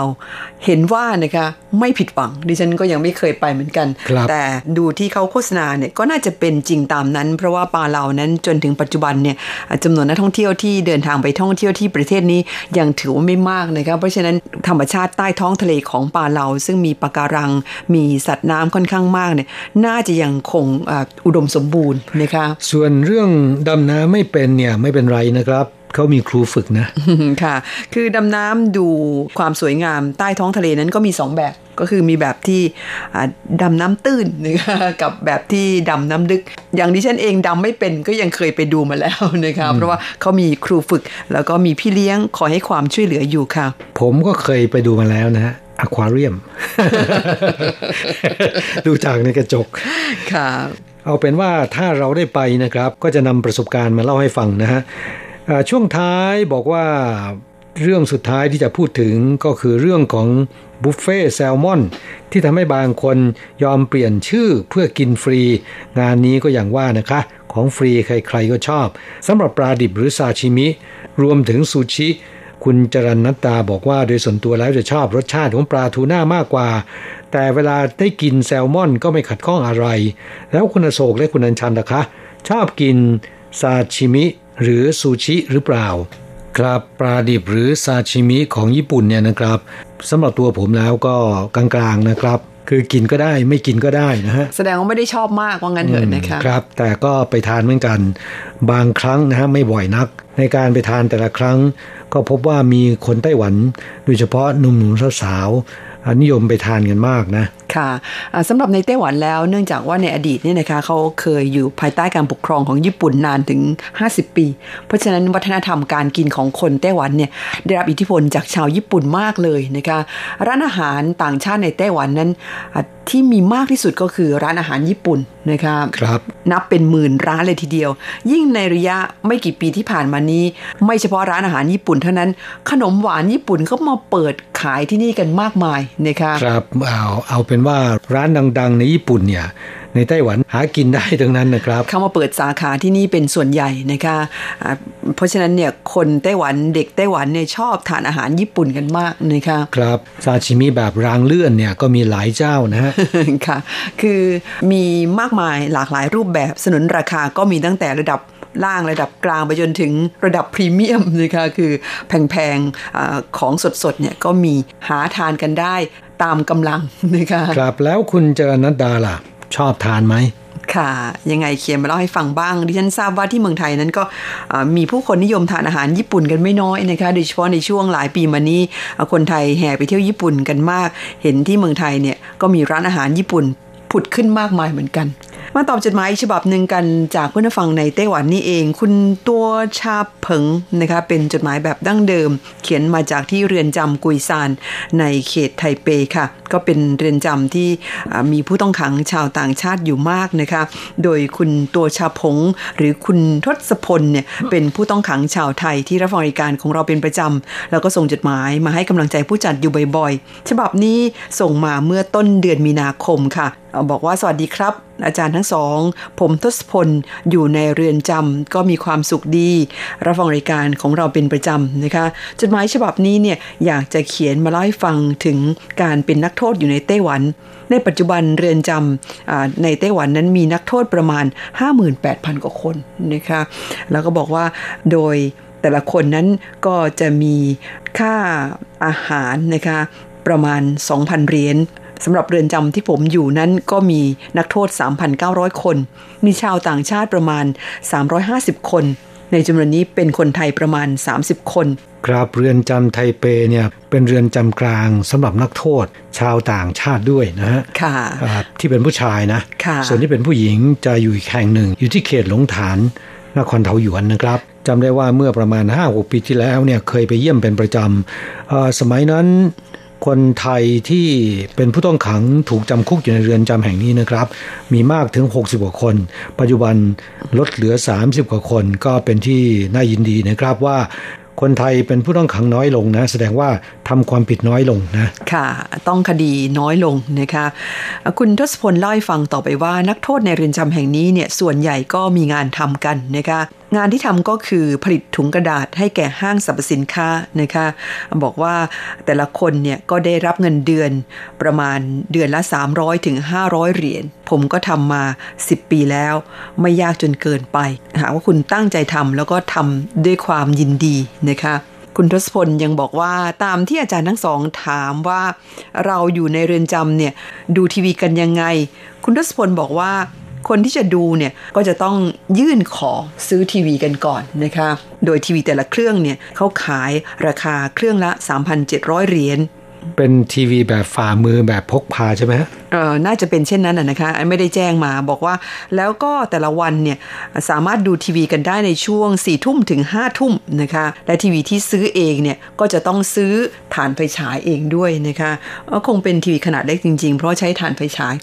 เห็นว่านะคะไม่ผิดหวัง ดิฉันก็ยังไม่เคยไปเหมือนกันครับแต่ดูที่เขาโฆษณาเนี่ยก็น่าจะเป็นจริงตามนั้น เพราะว่าปาเรานั้นจนถึงปัจจุบันเนี่ยจำนวนนักท่องเที่ยวที่เดินทางไปท่องเที่ยวที่ประเทศนี้ยังถือว่าไม่มากนะคะเพราะฉะนั้นธรรมชาติใต้ท้องทะเลของปาเราซึ่งมีปะการัง มีสัตว์น้ำค่อนข้างมากเนี่ยน่าจะยังคงอ่าอุดมสมบูรณ์นะคะส่วนเรื่องดำน้ำไม่เป็นเนี่ยไม่เป็นไรนะครับ เขามีครูฝึกนะ ค่ะ คือดำน้ำดูความสวยงามใต้ท้องทะเลนั้นก็มีสองแบบก็คือมีแบบที่อ่าดำน้ำตื้นนะคะกับแบบที่ดำน้ำลึก อย่างดิฉันเองดำไม่เป็นก็ยังเคยไปดูมาแล้วนะคะเพราะว่าเขามีครูฝึก แล้วก็มีพี่เลี้ยงคอยให้ความช่วยเหลืออยู่ค่ะ ผมก็เคยไปดูมาแล้วนะฮะอควาเรียม ดูจากในกระจกค่ะ เอาเป็นว่าถ้าเราได้ไปนะครับ ก็จะนำประสบการณ์มาเล่าให้ฟังนะฮะอ่า ช่วงท้ายบอกว่าเรื่องสุดท้ายที่จะพูดถึงก็คือเรื่องของบุฟเฟ่แซลมอนที่ทำให้บางคนยอมเปลี่ยนชื่อเพื่อกินฟรี งานนี้ก็อย่างว่านะคะ ของฟรีใครๆก็ชอบสำหรับปลาดิบหรือซาชิมิ รวมถึงซูชิ คุณจรันนัตตาบอกว่าโดยส่วนตัวแล้วจะชอบรสชาติของปลาทูน่ามากกว่า แต่เวลาได้กินแซลมอนก็ไม่ขัดข้องอะไร แล้วคุณโศกและคุณอัญชันล่ะคะ ชอบกินซาชิมิ หรือซูชิหรือเปล่า ครับปลาดิบหรือซาชิมิของญี่ปุ่นเนี่ยนะครับสำหรับตัวผมแล้วก็กลางๆนะครับ คือกินก็ได้ไม่กินก็ได้นะฮะแสดงว่าไม่ได้ชอบมากว่างั้นเถอะนะคะครับ แต่ก็ไปทานเหมือนกัน บางครั้งนะฮะไม่บ่อยนัก ในการไปทานแต่ละครั้ง ก็พบว่ามีคนไต้หวัน โดยเฉพาะหนุ่มๆสาวๆ นิยมไปทานกันมากนะ ค่ะสำหรับในไต้หวันแล้วเนื่องจากว่าในอดีตเนี่ยนะคะเขาเคยอยู่ภายใต้การปกครองของญี่ปุ่นนานถึง 50 ปี เพราะฉะนั้นวัฒนธรรมการกินของคนไต้หวันเนี่ยได้รับอิทธิพลจากชาวญี่ปุ่นมากเลยนะคะร้านอาหารต่างชาติในไต้หวันนั้นที่มีมากที่สุดก็คือร้านอาหารญี่ปุ่นนะคะครับนับเป็นหมื่นร้านเลยทีเดียว ยิ่งในระยะไม่กี่ปีที่ผ่านมานี้ ไม่เฉพาะร้านอาหารญี่ปุ่นเท่านั้น ขนมหวานญี่ปุ่นก็มาเปิดขายที่นี่กันมากมายนะคะครับเอาเอาเป็นว่าร้านดัง ๆ ในญี่ปุ่นเนี่ยในไต้หวันหากินได้ทั้งนั้นนะครับ เข้ามาเปิดสาขาที่นี่เป็นส่วนใหญ่นะคะเพราะฉะนั้นเนี่ยคนไต้หวันเด็กไต้หวันเนี่ยชอบทานอาหารญี่ปุ่นกันมากนะคะครับซาชิมิแบบรางเลื่อนเนี่ยก็มีหลายเจ้านะฮะค่ะ คือมีมากมายหลากหลายรูปแบบสนุนราคาก็มีตั้งแต่ระดับ ล่างระดับกลางไปจนถึงระดับพรีเมียมนะคะคือแพงๆอของสดๆเนี่ยก็มีหาทานกันได้ตามกำลังนะคะครับแล้วคุณเจรนัดดาล่ะ ชอบทานไหมค่ะยังไงเขียนมาเล่าให้ฟังบ้างดิฉันทราบว่าที่เมืองไทยนั้นก็มีผู้คนนิยมทานอาหารญี่ปุ่นกันไม่น้อยนะคะโดยเฉพาะในช่วงหลายปีมานี้คนไทยแห่ไปเที่ยวญี่ปุ่นกันมาก เห็นที่เมืองไทยเนี่ยก็มีร้านอาหารญี่ปุ่นผุดขึ้นมากมายเหมือนกันมาตอบจดหมายฉบับหนึ่งกันจากผู้นฟังในไต้หวันนี่เอง คุณตัวชาเผิงนะคะเป็นจดหมายแบบดั้งเดิม เขียนมาจากที่เรือนจำกุยซานในเขตไทเปค่ะ ก็เป็นเรือนจำที่มีผู้ต้องขังชาวต่างชาติอยู่มากนะคะ โดยคุณตัวชาพงหรือคุณทศพลเนี่ยเป็นผู้ต้องขังชาวไทยที่รับฟังรายการของเราเป็นประจำแล้วก็ส่งจดหมายมาให้กำลังใจผู้จัดอยู่บ่อยๆ ฉบับนี้ส่งมาเมื่อต้นเดือนมีนาคมค่ะ บอกว่าสวัสดีครับ อาจารย์ทั้งสอง ผมทศพลอยู่ในเรือนจำก็มีความสุขดี รับฟังรายการของเราเป็นประจำนะคะ จดหมายฉบับนี้เนี่ยอยากจะเขียนมาเล่าให้ฟังถึงการเป็นนักโทษอยู่ในไต้หวัน ในปัจจุบันเรือนจำในไต้หวันนั้นมีนักโทษประมาณ 58,000 กว่าคนนะคะ แล้วก็บอกว่าโดยแต่ละคนนั้นก็จะมีค่าอาหารนะคะประมาณ 2,000 เหรียญ สำหรับเรือนจำที่ผมอยู่นั้นก็มีนักโทษ 3,900 คน มีชาวต่างชาติประมาณ 350 คน ในจำนวนนี้เป็นคนไทยประมาณ 30 คนครับเรือนจำไทเปเนี่ยเป็นเรือนจำกลางสำหรับนักโทษ ชาวต่างชาติด้วยนะฮะค่ะที่เป็นผู้ชายนะะส่วนที่เป็นผู้หญิงจะอยู่อีกแห่งหนึ่ง อยู่ที่เขตหลงฐานนครเทาหยวนนะครับจำได้ว่าเมื่อประมาณ5-6ปีที่แล้วเนี่ยเคยไปเยี่ยมเป็นประจำสมัยนั้น คนไทยที่เป็นผู้ต้องขังถูกจำคุกอยู่ในเรือนจำแห่งนี้นะครับ มีมากถึง 60 กว่าคน ปัจจุบันลดเหลือ 30 กว่าคน ก็เป็นที่น่ายินดีนะครับว่าคนไทยเป็นผู้ต้องขังน้อยลงนะ แสดงว่าทำความผิดน้อยลงนะ ค่ะ ต้องคดีน้อยลงนะคะ คุณทศพลเล่าให้ฟังต่อไปว่านักโทษในเรือนจำแห่งนี้เนี่ยส่วนใหญ่ก็มีงานทำกันนะคะงานที่ทำก็คือผลิตถุงกระดาษให้แก่ห้างสรรพสินค้านะคะบอกว่าแต่ละคนเนี่ยก็ได้รับเงินเดือนประมาณเดือนละ 300ถึง500 เหรียญผมก็ทำมา 10 ปีแล้ว ไม่ยากจนเกินไป หากว่าคุณตั้งใจทำแล้วก็ทำด้วยความยินดีนะคะคุณทศพลยังบอกว่าตามที่อาจารย์ทั้งสองถามว่าเราอยู่ในเรือนจำเนี่ยดูทีวีกันยังไง คุณทศพลบอกว่า คนที่จะดูเนี่ยก็จะต้องยื่นขอซื้อทีวีกันก่อนนะคะ โดยทีวีแต่ละเครื่องเนี่ยเขาขายราคาเครื่องละ 3,700 เหรียญ เป็นทีวีแบบฝ่ามือแบบพกพาใช่ไหมเออน่าจะเป็นเช่นนั้นนะคะไม่ได้แจ้งมาบอกว่า แล้วก็แต่ละวันเนี่ยสามารถดูทีวีกันได้ในช่วง4ี่ทุ่มถึง5้าทุ่มนะคะ และทีวีที่ซื้อเองเนี่ยก็จะต้องซื้อฐานไฟฉายเองด้วยนะคะก็คงเป็นทีวีขนาดเล็กจริงๆ เพราะใช้ฐานไฟฉาย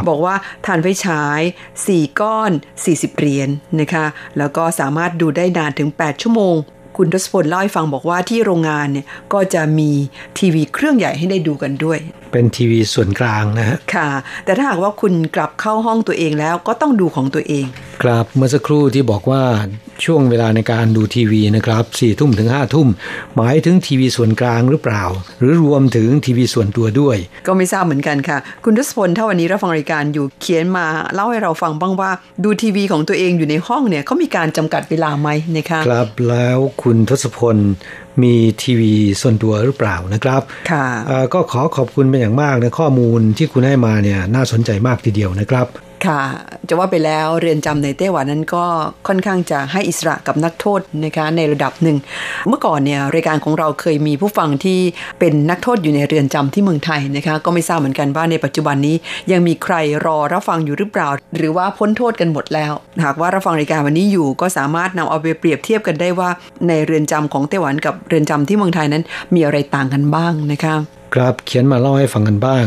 บบอกว่าฐานไฟฉาย 4 ก้อน 40 เหรียญนนะคะ แล้วก็สามารถดูได้นานถึง 8 ชั่วโมง คุณทศพลเล่าให้ฟังบอกว่าที่โรงงานเนี่ยก็จะมีทีวีเครื่องใหญ่ให้ได้ดูกันด้วย เป็นทีวีส่วนกลางนะฮะค่ะ แต่ถ้าหากว่าคุณกลับเข้าห้องตัวเองแล้วก็ต้องดูของตัวเอง ครับเมื่อสักครู่ที่บอกว่าช่วงเวลาในการดูทีวีนะครับสี่ทุ่มถึงห้าทุ่มหมายถึงทีวีส่วนกลางหรือเปล่า หรือรวมถึงทีวีส่วนตัวด้วย ก็ไม่ทราบเหมือนกันค่ะ คุณทศพลถ้าวันนี้เราฟังรายการอยู่เขียนมาเล่าให้เราฟังบ้างว่า ดูทีวีของตัวเองอยู่ในห้องเนี่ยเขามีการจำกัดเวลาไหมนะคะครับแล้วคุณทศพลมีทีวีส่วนตัวหรือเปล่านะครับค่ะก็ขอขอบคุณเป็นอย่างมากในข้อมูลที่คุณให้มาเนี่ยน่าสนใจมากทีเดียวนะครับ ค่ะ จะว่าไปแล้วเรือนจำในไต้หวันนั้นก็ค่อนข้างจะให้อิสระกับนักโทษนะคะในระดับหนึ่ง เมื่อก่อนเนี่ยรายการของเราเคยมีผู้ฟังที่เป็นนักโทษอยู่ในเรือนจำที่เมืองไทยนะคะก็ไม่ทราบเหมือนกันว่าในปัจจุบันนี้ยังมีใครรอรับฟังอยู่หรือเปล่า หรือว่าพ้นโทษกันหมดแล้ว หากว่ารับฟังรายการวันนี้อยู่ก็สามารถนำเอาไปเปรียบเทียบกันได้ว่าในเรือนจำของไต้หวันกับเรือนจำที่เมืองไทยนั้น มีอะไรต่างกันบ้างนะคะครับเขียนมาเล่าให้ฟังกันบ้าง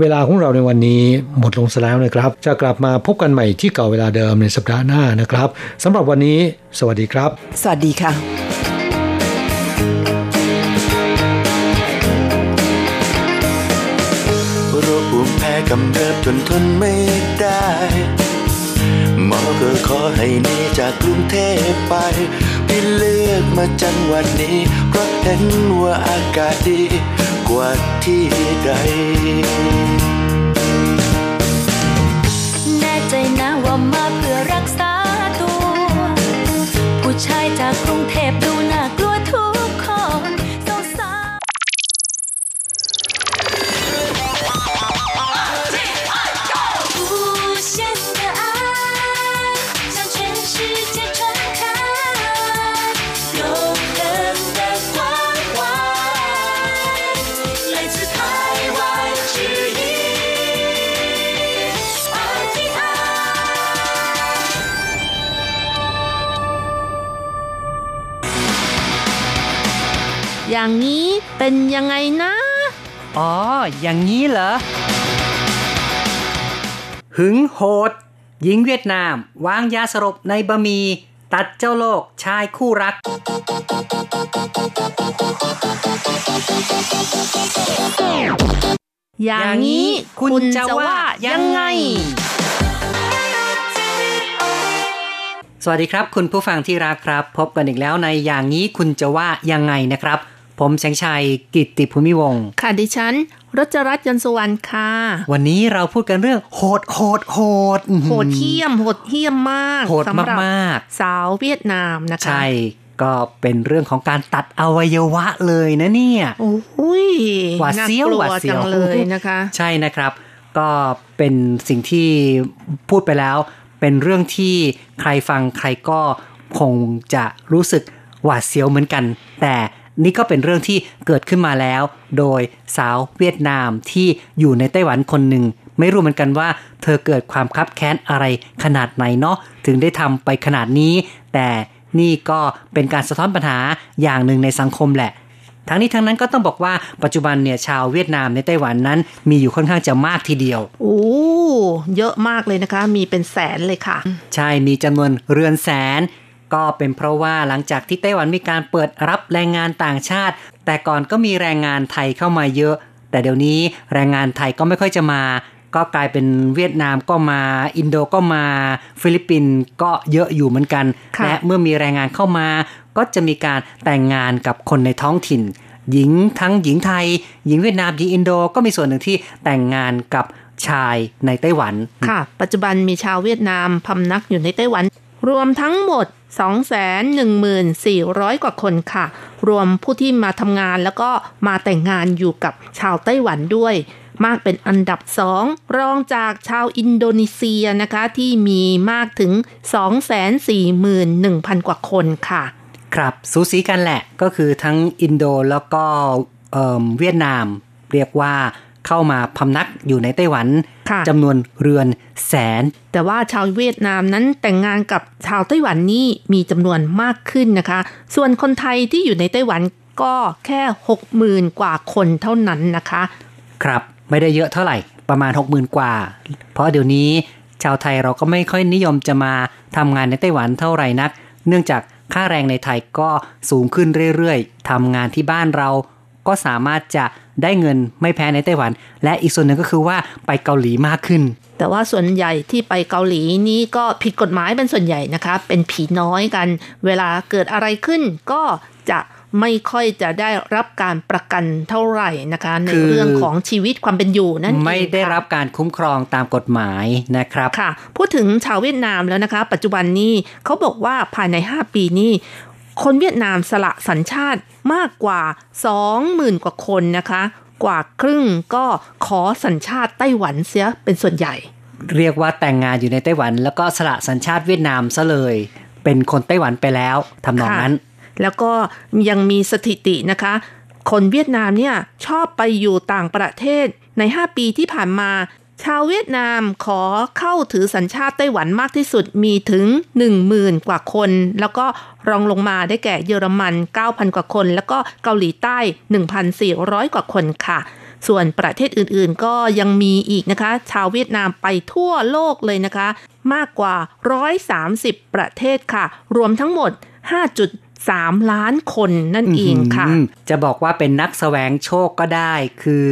เวลาของเราในวันนี้หมดลงซะแล้วนะครับ จะกลับมาพบกันใหม่ที่เก่าเวลาเดิมในสัปดาห์หน้านะครับสำหรับวันนี้ สวัสดีครับ สวัสดีค่ะโรคภูมิแพ้กำเริบจนทนไม่ได้ หมอก็ขอให้หนีจากกรุงเทพไป พี่เลือกมาจังหวัดนี้ เพราะเห็นว่าอากาศดี กว่าที่ใด แน่ใจนะว่ามาเพื่อรักษาตัว ผู้ชายจากกรุงเทพดู อย่างนี้เป็นยังไงนะ อ๋อ อย่างนี้เหรอ หึงโหด หญิงเวียดนาม วางยาสลบในบะหมี่ตัดเจ้าโลกชายคู่รัก อย่างนี้คุณจะว่ายังไง สวัสดีครับ คุณผู้ฟังที่รักครับ พบกันอีกแล้วในอย่างนี้คุณจะว่ายังไงนะครับ ผมแสงชัยกิตติภูมิวงค่ะดิฉันรจรัตยนสุวรรณค่ะ วันนี้เราพูดกันเรื่องโหดโหดโหดโหดเหี้ยมโหดเหี้ยมมากโหดมากๆสาวเวียดนามนะคะ ใช่ก็เป็นเรื่องของการตัดอวัยวะเลยนะเนี่ยโอ้ยหวาดเสียวหวาดเสียวเลยนะคะ ใช่นะครับ ก็เป็นสิ่งที่พูดไปแล้ว เป็นเรื่องที่ใครฟังใครก็คงจะรู้สึกหวาดเสียวเหมือนกัน แต่ นี่ก็เป็นเรื่องที่เกิดขึ้นมาแล้ว โดยสาวเวียดนามที่อยู่ในไต้หวันคนหนึ่ง ไม่รู้เหมือนกันว่า เธอเกิดความคับแค้นอะไรขนาดไหนเนาะถึงได้ทำไปขนาดนี้ แต่นี่ก็เป็นการสะท้อนปัญหาอย่างหนึ่งในสังคมแหละทั้งนี้ทั้งนั้นก็ต้องบอกว่าปัจจุบันเนี่ยชาวเวียดนามในไต้หวันนั้น มีอยู่ค่อนข้างจะมากทีเดียว โอ้ เยอะมากเลยนะคะ มีเป็นแสนเลยค่ะ ใช่มีจำนวนเรือนแสน ก็เป็นเพราะว่าหลังจากที่ไต้หวันมีการเปิดรับแรงงานต่างชาติ แต่ก่อนก็มีแรงงานไทยเข้ามาเยอะ แต่เดี๋ยวนี้แรงงานไทยก็ไม่ค่อยจะมา ก็กลายเป็นเวียดนามก็มา อินโดก็มา ฟิลิปปินส์ก็เยอะอยู่เหมือนกัน และเมื่อมีแรงงานเข้ามา ก็จะมีการแต่งงานกับคนในท้องถิ่น หญิงทั้งหญิงไทย หญิงเวียดนามหญิงอินโดก็มีส่วนหนึ่งที่แต่งงานกับชายในไต้หวัน ค่ะ ปัจจุบันมีชาวเวียดนามพำนักอยู่ในไต้หวัน รวมทั้งหมด 214,000 กว่าคนค่ะ รวมผู้ที่มาทำงานแล้วก็มาแต่งงานอยู่กับชาวไต้หวันด้วย มากเป็นอันดับสองรองจากชาวอินโดนีเซียนะคะที่มีมากถึง 241,000 กว่าคนค่ะ ครับสูสีกันแหละก็คือทั้งอินโดแล้วก็เเวียดนาม เรียกว่า เข้ามาพำนักอยู่ในไต้หวันจำนวนเรือนแสน แต่ว่าชาวเวียดนามนั้นแต่งงานกับชาวไต้หวันนี่มีจำนวนมากขึ้นนะคะ ส่วนคนไทยที่อยู่ในไต้หวันก็แค่หกหมื่นกว่าคนเท่านั้นนะคะ ครับไม่ได้เยอะเท่าไหร่ประมาณหกหมื่นกว่า เพราะเดี๋ยวนี้ชาวไทยเราก็ไม่ค่อยนิยมจะมาทำงานในไต้หวันเท่าไหร่นัก เนื่องจากค่าแรงในไทยก็สูงขึ้นเรื่อยๆทำงานที่บ้านเรา ก็สามารถจะได้เงินไม่แพ้ในไต้หวัน และอีกส่วนหนึ่งก็คือว่าไปเกาหลีมากขึ้น แต่ว่าส่วนใหญ่ที่ไปเกาหลีนี้ก็ผิดกฎหมายเป็นส่วนใหญ่นะคะ เป็นผีน้อยกัน เวลาเกิดอะไรขึ้นก็จะไม่ค่อยจะได้รับการประกันเท่าไหร่นะคะ ในเรื่องของชีวิตความเป็นอยู่นั่นเองไม่ได้รับการคุ้มครองตามกฎหมายนะครับค่ะ พูดถึงชาวเวียดนามแล้วนะคะ ปัจจุบันนี้เขาบอกว่าภายใน 5 ปีนี้ คนเวียดนามสละสัญชาติมากกว่า 20,000 กว่าคนนะคะ กว่าครึ่งก็ขอสัญชาติไต้หวันเสียเป็นส่วนใหญ่ เรียกว่าแต่งงานอยู่ในไต้หวัน แล้วก็สละสัญชาติเวียดนามซะเลย เป็นคนไต้หวันไปแล้วทำนองนั้น แล้วก็ยังมีสถิตินะคะ คนเวียดนามเนี่ยชอบไปอยู่ต่างประเทศใน 5 ปีที่ผ่านมา ชาวเวียดนามขอเข้าถือสัญชาติไต้หวันมากที่สุดมีถึง 10,000 กว่าคน แล้วก็รองลงมาได้แก่เยอรมัน 9,000 กว่าคน แล้วก็เกาหลีใต้ 1,400 กว่าคนค่ะ ส่วนประเทศอื่นๆก็ยังมีอีกนะคะ ชาวเวียดนามไปทั่วโลกเลยนะคะ มากกว่า 130 ประเทศค่ะ รวมทั้งหมด5.3ล้านคนนั่นเองค่ะ จะบอกว่าเป็นนักแสวงโชคก็ได้ คือ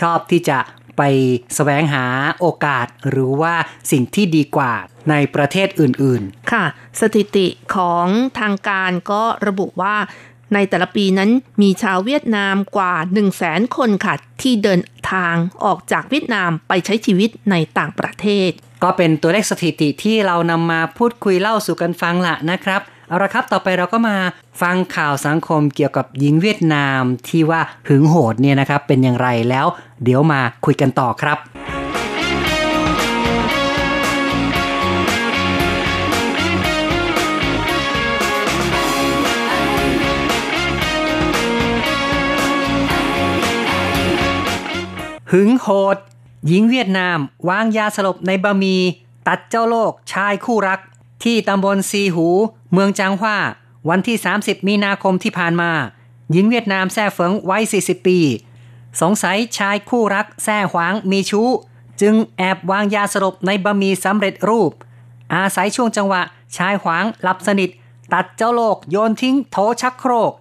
ชอบที่จะ ไปแสวงหาโอกาสหรือว่าสิ่งที่ดีกว่าในประเทศอื่นค่ะ สถิติของทางการก็ระบุว่าในแต่ละปีนั้นมีชาวเวียดนามกว่า 1 0 0 0 0แสนคนค่ะ ที่เดินทางออกจากเวียดนามไปใช้ชีวิตในต่างประเทศๆก็เป็นตัวเลขสถิติที่เรานำมาพูดคุยเล่าสู่กันฟังละนะครับ เอาละครับ ต่อไปเราก็มาฟังข่าวสังคมเกี่ยวกับหญิงเวียดนามที่ว่าหึงโหดเนี่ยนะครับ เป็นอย่างไรแล้ว เดี๋ยวมาคุยกันต่อครับหึงโหด หญิงเวียดนาม วางยาสลบในบะหมี ตัดเจ้าโลกชายคู่รัก ที่ตำบลซีหู เมืองจางฮวาวันที่ 30 มีนาคมที่ผ่านมา หญิงเวียดนามแซ่เฟิงวัย 40 ปี สงสัยชายคู่รักแซ่หวางมีชู้ จึงแอบวางยาสลบในบะหมี่สำเร็จรูป อาศัยช่วงจังหวะชายหวางหลับสนิท ตัดเจ้าโลกโยนทิ้งโถชักโครก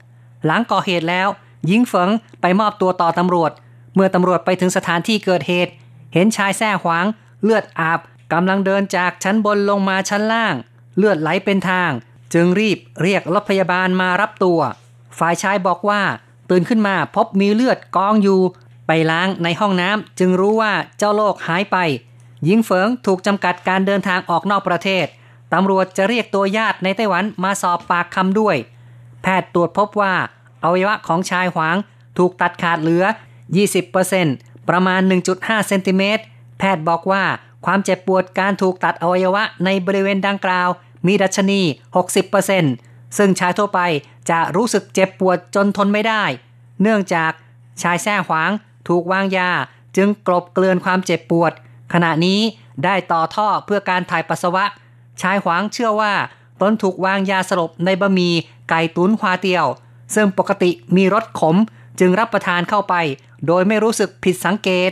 หลังก่อเหตุแล้ว หญิงเฟิงไปมอบตัวต่อตำรวจ เมื่อตำรวจไปถึงสถานที่เกิดเหตุ เห็นชายแท้หวางเลือดอาบกำลังเดินจากชั้นบนลงมาชั้นล่าง เลือดไหลเป็นทาง จึงรีบเรียกรถพยาบาลมารับตัว ฝ่ายชายบอกว่า ตื่นขึ้นมาพบมีเลือดกองอยู่ ไปล้างในห้องน้ำจึงรู้ว่าเจ้าโลกหายไป หญิงเฟิงถูกจำกัดการเดินทางออกนอกประเทศตำรวจจะเรียกตัวญาติในไต้หวันมาสอบปากคำด้วย แพทย์ตรวจพบว่าอวัยวะของชายหวางถูกตัดขาดเหลือ 20%ประมาณ 1.5 เซนติเมตร แพทย์บอกว่าความเจ็บปวดการถูกตัดอวัยวะในบริเวณดังกล่าว มีดัชนี 60%ซึ่งชายทั่วไปจะรู้สึกเจ็บปวดจนทนไม่ได้ เนื่องจากชายแท้หวางถูกวางยา จึงกลบเกลื่อนความเจ็บปวด ขณะนี้ได้ต่อท่อเพื่อการถ่ายปัสสาวะ ชายหวางเชื่อว่าตนถูกวางยาสลบในบะหมี่ไก่ตุ๋นฮวาเตียว ซึ่งปกติมีรสขมจึงรับประทานเข้าไป โดยไม่รู้สึกผิดสังเกต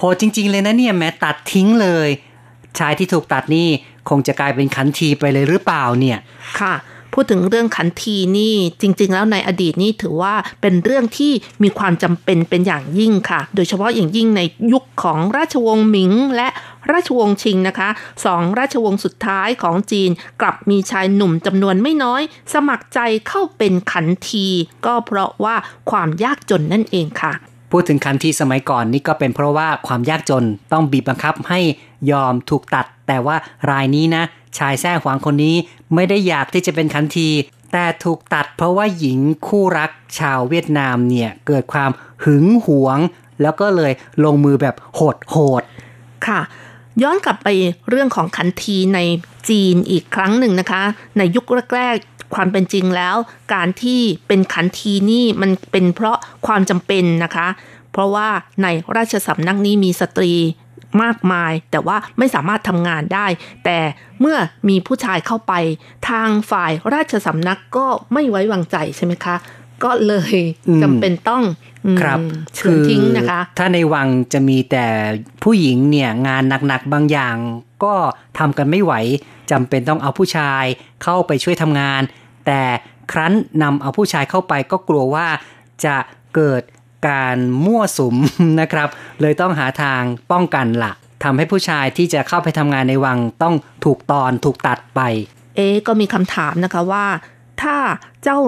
โหจริง ๆ เลยนะเนี่ยแม้ตัดทิ้งเลย ชายที่ถูกตัดนี่คงจะกลายเป็นขันทีไปเลยหรือเปล่าเนี่ย ค่ะ พูดถึงเรื่องขันทีนี่จริง ๆ แล้วในอดีตนี่ถือว่าเป็นเรื่องที่มีความจำเป็นเป็นอย่างยิ่งค่ะ โดยเฉพาะอย่างยิ่งในยุคของราชวงศ์หมิงและราชวงศ์ชิงนะคะสองราชวงศ์สุดท้ายของจีน กลับมีชายหนุ่มจำนวนไม่น้อย สมัครใจเข้าเป็นขันที ก็เพราะว่าความยากจนนั่นเองค่ะ พูดถึงคันที่สมัยก่อนนี่ก็เป็นเพราะว่าความยากจนต้องบีบบังคับให้ยอมถูกตัด แต่ว่ารายนี้นะ ชายแท้หวางคนนี้ไม่ได้อยากที่จะเป็นคันที แต่ถูกตัดเพราะว่าหญิงคู่รักชาวเวียดนามเนี่ยเกิดความหึงหวง แล้วก็เลยลงมือแบบโหดโหดค่ะย้อนกลับไปเรื่องของขันทีในจีนอีกครั้งหนึ่งนะคะ ในยุคแรก ความเป็นจริงแล้ว การที่เป็นขันทีนี่มันเป็นเพราะความจำเป็นนะคะ เพราะว่าในราชสำนักนี้มีสตรีมากมาย แต่ว่าไม่สามารถทำงานได้ แต่เมื่อมีผู้ชายเข้าไป ทางฝ่ายราชสำนักก็ไม่ไว้วางใจใช่ไหมคะ ก็เลยอืมจำเป็นต้องอืมครับเฉือนทิ้งนะคะ ถ้าในวังจะมีแต่ผู้หญิงเนี่ยงานหนักๆบางอย่าง ก็ทำกันไม่ไหว จำเป็นต้องเอาผู้ชายเข้าไปช่วยทำงาน แต่ครั้นนำเอาผู้ชายเข้าไปก็กลัวว่าจะเกิดการมั่วสุมนะครับ เลยต้องหาทางป้องกันละทำให้ผู้ชายที่จะเข้าไปทำงานในวังต้องถูกตอนถูกตัดไป เอ๊ก็มีคำถามนะคะว่า ถ้าเจ้า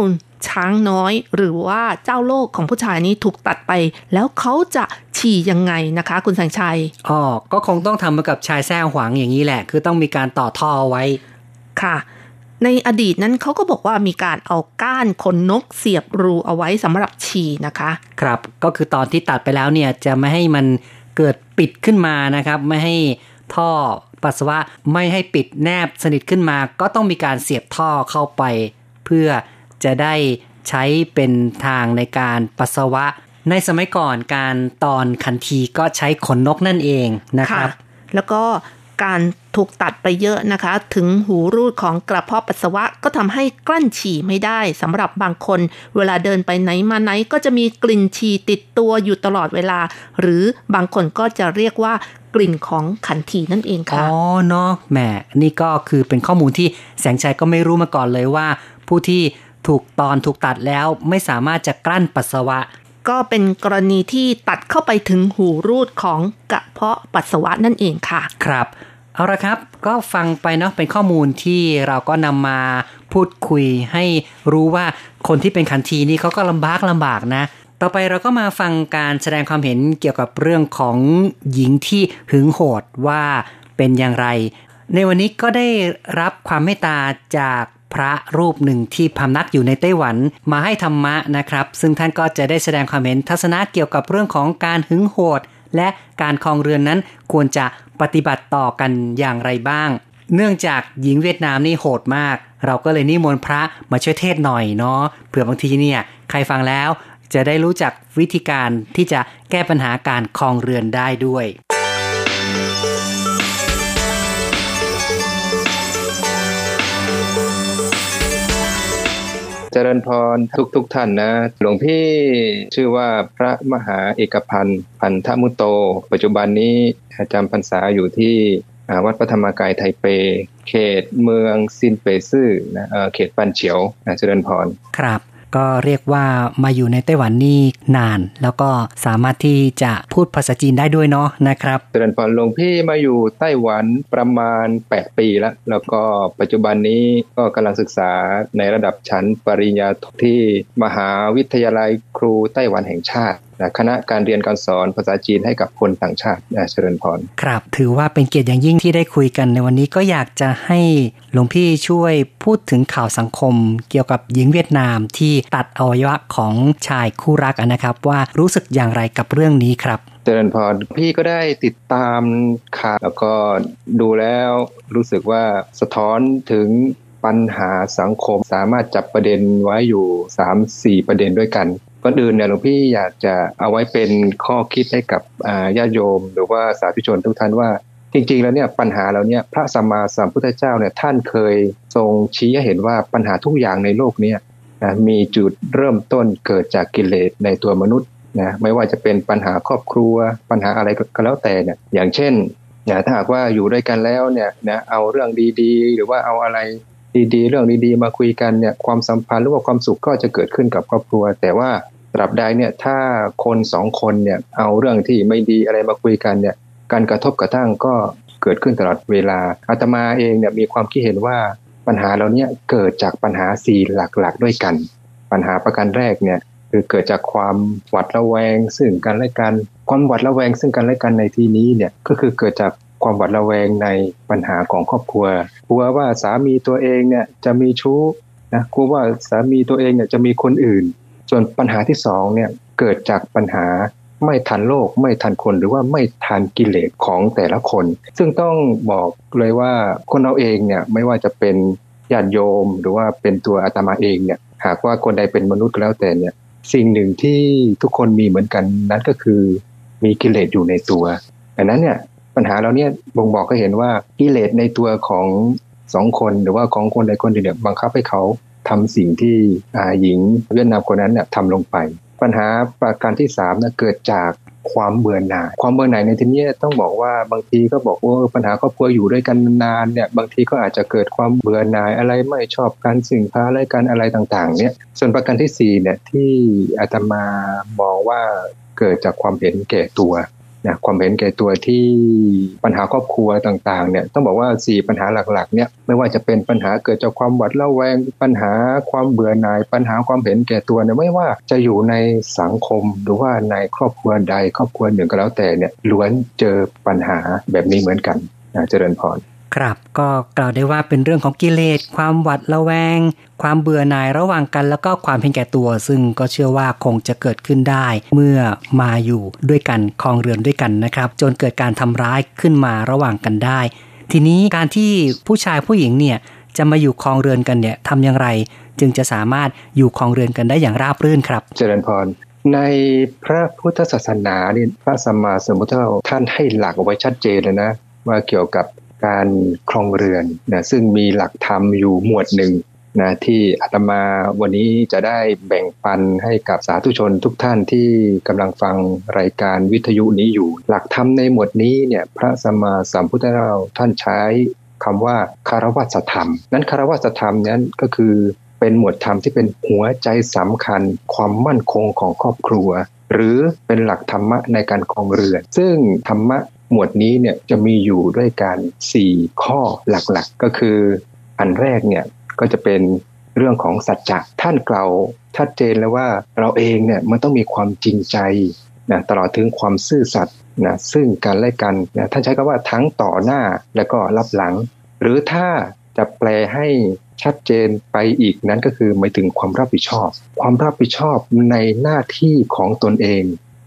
ช้างน้อยหรือว่าเจ้าโลกของผู้ชายนี้ถูกตัดไป แล้วเขาจะ ฉี่ยังไงนะคะ คุณแสงชัยอ๋อก็คงต้องทำเหมือนกับชายแท้หวังอย่างนี้แหละ คือต้องมีการต่อท่อไว้ค่ะ ในอดีตนั้นเขาก็บอกว่ามีการเอาก้านขนนกเสียบรูเอาไว้สำหรับฉี่นะคะ ครับก็คือตอนที่ตัดไปแล้วเนี่ยจะไม่ให้มันเกิดปิดขึ้นมานะครับ ไม่ให้ท่อปัสสาวะไม่ให้ปิดแนบสนิทขึ้นมา ก็ต้องมีการเสียบท่อเข้าไป เพื่อจะได้ใช้เป็นทางในการปัสสาวะ ในสมัยก่อนการตอนคันทีก็ใช้ขนนกนั่นเองนะครับ แล้วก็การถูกตัดไปเยอะนะคะ ถึงหูรูดของกระเพาะปัสสาวะก็ทำให้กลั้นฉี่ไม่ได้สำหรับบางคน เวลาเดินไปไหนมาไหนก็จะมีกลิ่นฉี่ติดตัวอยู่ตลอดเวลา หรือบางคนก็จะเรียกว่ากลิ่นของขันทีนั่นเองอ๋ค่ะอเนาะแหมนี่ก็คือเป็นข้อมูลที่แสงชัยก็ไม่รู้มาก่อนเลยว่า ผู้ที่ถูกตอนถูกตัดแล้วไม่สามารถจะกลั้นปัสสาวะ ก็เป็นกรณีที่ตัดเข้าไปถึงหูรูดของกระเพาะปัสสาวะนั่นเองค่ะ ครับ เอาละครับ ก็ฟังไปเนาะเป็นข้อมูลที่เราก็นำมาพูดคุยให้รู้ว่าคนที่เป็นขันทีนี่เขาก็ลำบากลำบากนะ ต่อไปเราก็มาฟังการแสดงความเห็นเกี่ยวกับเรื่องของหญิงที่หึงโหดว่าเป็นอย่างไร ในวันนี้ก็ได้รับความเมตตาจาก พระรูปหนึ่งที่พำนักอยู่ในไต้หวันมาให้ธรรมะนะครับ ซึ่งท่านก็จะได้แสดงความเห็นทัศนะเกี่ยวกับเรื่องของการหึงโหด และการครองเรือนนั้นควรจะปฏิบัติต่อกันอย่างไรบ้าง เนื่องจากหญิงเวียดนามนี่โหดมาก เราก็เลยนิมนต์พระมาช่วยเทศหน่อยเนาะเผื่อบางทีเนี่ยใครฟังแล้วจะได้รู้จักวิธีการที่จะแก้ปัญหาการครองเรือนได้ด้วย เจริญพรทุกทุกท่านนะ หลวงพี่ชื่อว่าพระมหาเอกพันธ์พันธมุตโต ปัจจุบันนี้จำพรรษาอยู่ที่วัดพระธรรมกายไทเป เขตเมืองซินเปซื่อนะเอ่อเขตปันเฉียวนะเจริญพรครับ ก็เรียกว่ามาอยู่ในไต้หวันนี่นาน แล้วก็สามารถที่จะพูดภาษาจีนได้ด้วยเนาะนะครับเจริญพรหลวงพี่มาอยู่ไต้หวันประมาณ 8 ปีแล้ว แล้วก็ปัจจุบันนี้ก็กำลังศึกษาในระดับชั้นปริญญาโทที่มหาวิทยาลัยครูไต้หวันแห่งชาติ คณะการเรียนการสอนภาษาจีนให้กับคนต่างชาตินะเจริญพรครับ ถือว่าเป็นเกียรติอย่างยิ่งที่ได้คุยกันในวันนี้ก็อยากจะให้หลวงพี่ช่วยพูดถึงข่าวสังคม เกี่ยวกับหญิงเวียดนามที่ตัดอวัยวะของชายคู่รักอะนะครับ ว่ารู้สึกอย่างไรกับเรื่องนี้ครับเจริญพรพี่ก็ได้ติดตามข่าวแล้วก็ดูแล้วรู้สึกว่าสะท้อนถึงปัญหาสังคมสามารถจับประเด็นไว้อยู่ 3-4 ประเด็นด้วยกัน ก่อนอื่นเนี่ยหลวงพี่อยากจะเอาไว้เป็นข้อคิดให้กับญาติโยม หรือว่าสาธุชนทุกท่านว่า จริง ๆ แล้วเนี่ยปัญหาเราเนี่ยพระสัมมาสัมพุทธเจ้าเนี่ยท่านเคยทรงชี้ให้เห็นว่าปัญหาทุกอย่างในโลกเนี้นะมีจุดเริ่มต้นเกิดจากกิเลสในตัวมนุษย์นะไม่ว่าจะเป็นปัญหาครอบครัว ปัญหาอะไรก็แล้วแต่เนี่ยอย่างเช่นเนี่ยถ้าหากว่าอยู่ด้วยกันแล้วเนี่ยนะเอาเรื่องดีๆ หรือว่าเอาอะไร ดีๆ เรื่องดีๆ มาคุยกันเนี่ยความสัมพันธ์หรือว่าความสุขก็จะเกิดขึ้นกับครอบครัว แต่ว่าตราบใดเนี่ยถ้าคนสองคนเนี่ยเอาเรื่องที่ไม่ดีอะไรมาคุยกันเนี่ยการกระทบกระทั่งก็เกิดขึ้นตลอดเวลาอาตมาเองเนี่ยมีความคิดเห็นว่าปัญหาเราเนี่ยเกิดจากปัญหาสี่หลักๆ ด้วยกัน ปัญหาประการแรกเนี่ยคือเกิดจากความหวัดระแวงซึ่งกันและกัน ความหวัดระแวงซึ่งกันและกันในที่นี้เนี่ยก็คือเกิดจาก ความหวัดระแวงในปัญหาของครอบครัว กลัวว่าสามีตัวเองเนี่ยจะมีชู้นะกลัวว่าสามีตัวเองเนี่ยจะมีคนอื่น ส่วนปัญหาที่สองเนี่ยเกิดจากปัญหาไม่ทันโลกไม่ทันคนหรือว่าไม่ทันกิเลสของแต่ละคน ซึ่งต้องบอกเลยว่าคนเราเองเนี่ยไม่ว่าจะเป็นญาติโยม หรือว่าเป็นตัวอาตมาเองเนี่ยหากว่าคนใดเป็นมนุษย์ก็แล้วแต่เนี่ยสิ่งหนึ่งที่ทุกคนมีเหมือนกันนั้นก็คือมีกิเลสอยู่ในตัวดังนั้นเนี่ย ปัญหาเราเนี่ยบ่งบอกก็เห็นว่ากิเลสในตัวของสองคนหรือว่าของคนใดคนหนึ่งเนี่ยบังคับให้เขาทำสิ่งที่หญิงเวียดนามคนนั้นเนี่ยทำลงไป ปัญหาประการที่สามนะเกิดจากความเบื่อหน่าย ความเบื่อหน่ายในที่นี้ต้องบอกว่าบางทีก็บอกว่าปัญหาครอบครัวอยู่ด้วยกันนานเนี่ยบางทีก็อาจจะเกิดความเบื่อหน่ายอะไรไม่ชอบกันสิ่งพาอะไรกันอะไรต่างๆเนี่ยส่วนประการที่สี่เนี่ยที่อาตมามองว่าเกิดจากความเห็นแก่ตัว นะความเห็นแก่ตัวที่ปัญหาครอบครัวต่างๆเนี่ยต้องบอกว่า 4 ปัญหาหลักๆเนี่ยไม่ว่าจะเป็นปัญหาเกิดจากความหวาดระแวง ปัญหาความเบื่อหน่าย ปัญหาความเห็นแก่ตัวเนี่ยไม่ว่าจะอยู่ในสังคมหรือว่าในครอบครัวใดครอบครัวหนึ่งก็แล้วแต่เนี่ยล้วนเจอปัญหาแบบนี้เหมือนกันนะเจริญพร ครับ ก็กล่าวได้ว่าเป็นเรื่องของกิเลส ความหวัดระแวง ความเบื่อหน่ายระหว่างกัน แล้วก็ความเพียงแก่ตัว ซึ่งก็เชื่อว่าคงจะเกิดขึ้นได้ เมื่อมาอยู่ด้วยกันคลองเรือนด้วยกันนะครับ จนเกิดการทำร้ายขึ้นมาระหว่างกันได้ ทีนี้การที่ผู้ชายผู้หญิงเนี่ยจะมาอยู่คลองเรือนกันเนี่ยทำอย่างไร จึงจะสามารถอยู่คลองเรือนกันได้อย่างราบรื่นครับ เจริญพรในพระพุทธศาสนานี่พระสัมมาสัมพุทธเจ้าท่านให้หลักเอาไว้ชัดเจนเลยนะว่าเกี่ยวกับ การครองเรือนนะซึ่งมีหลักธรรมอยู่หมวดหนึ่งนะที่อาตมาวันนี้จะได้แบ่งปันให้กับสาธุชนทุกท่านที่กำลังฟังรายการวิทยุนี้อยู่ หลักธรรมในหมวดนี้เนี่ยพระสมมาสัมพุทธเจ้าท่านใช้คำว่าคารวัสธรรม นั้นคารวัสธรรมนั้นก็คือเป็นหมวดธรรมที่เป็นหัวใจสำคัญความมั่นคงของครอบครัว หรือเป็นหลักธรรมะในการครองเรือน ซึ่งธรรมะ หมวดนี้เนี่ยจะมีอยู่ด้วยกัน 4 ข้อหลักๆ ก็คืออันแรกเนี่ยก็จะเป็นเรื่องของสัจจะท่านกล่าวชัดเจนเลยว่าเราเองเนี่ยมันต้องมีความจริงใจนะตลอดถึงความซื่อสัตย์นะซึ่งกันและกันนะท่านใช้คำว่าทั้งต่อหน้าและก็รับหลัง หรือถ้าจะแปลให้ชัดเจนไปอีกนั้นก็คือหมายถึงความรับผิดชอบ ความรับผิดชอบในหน้าที่ของตนเอง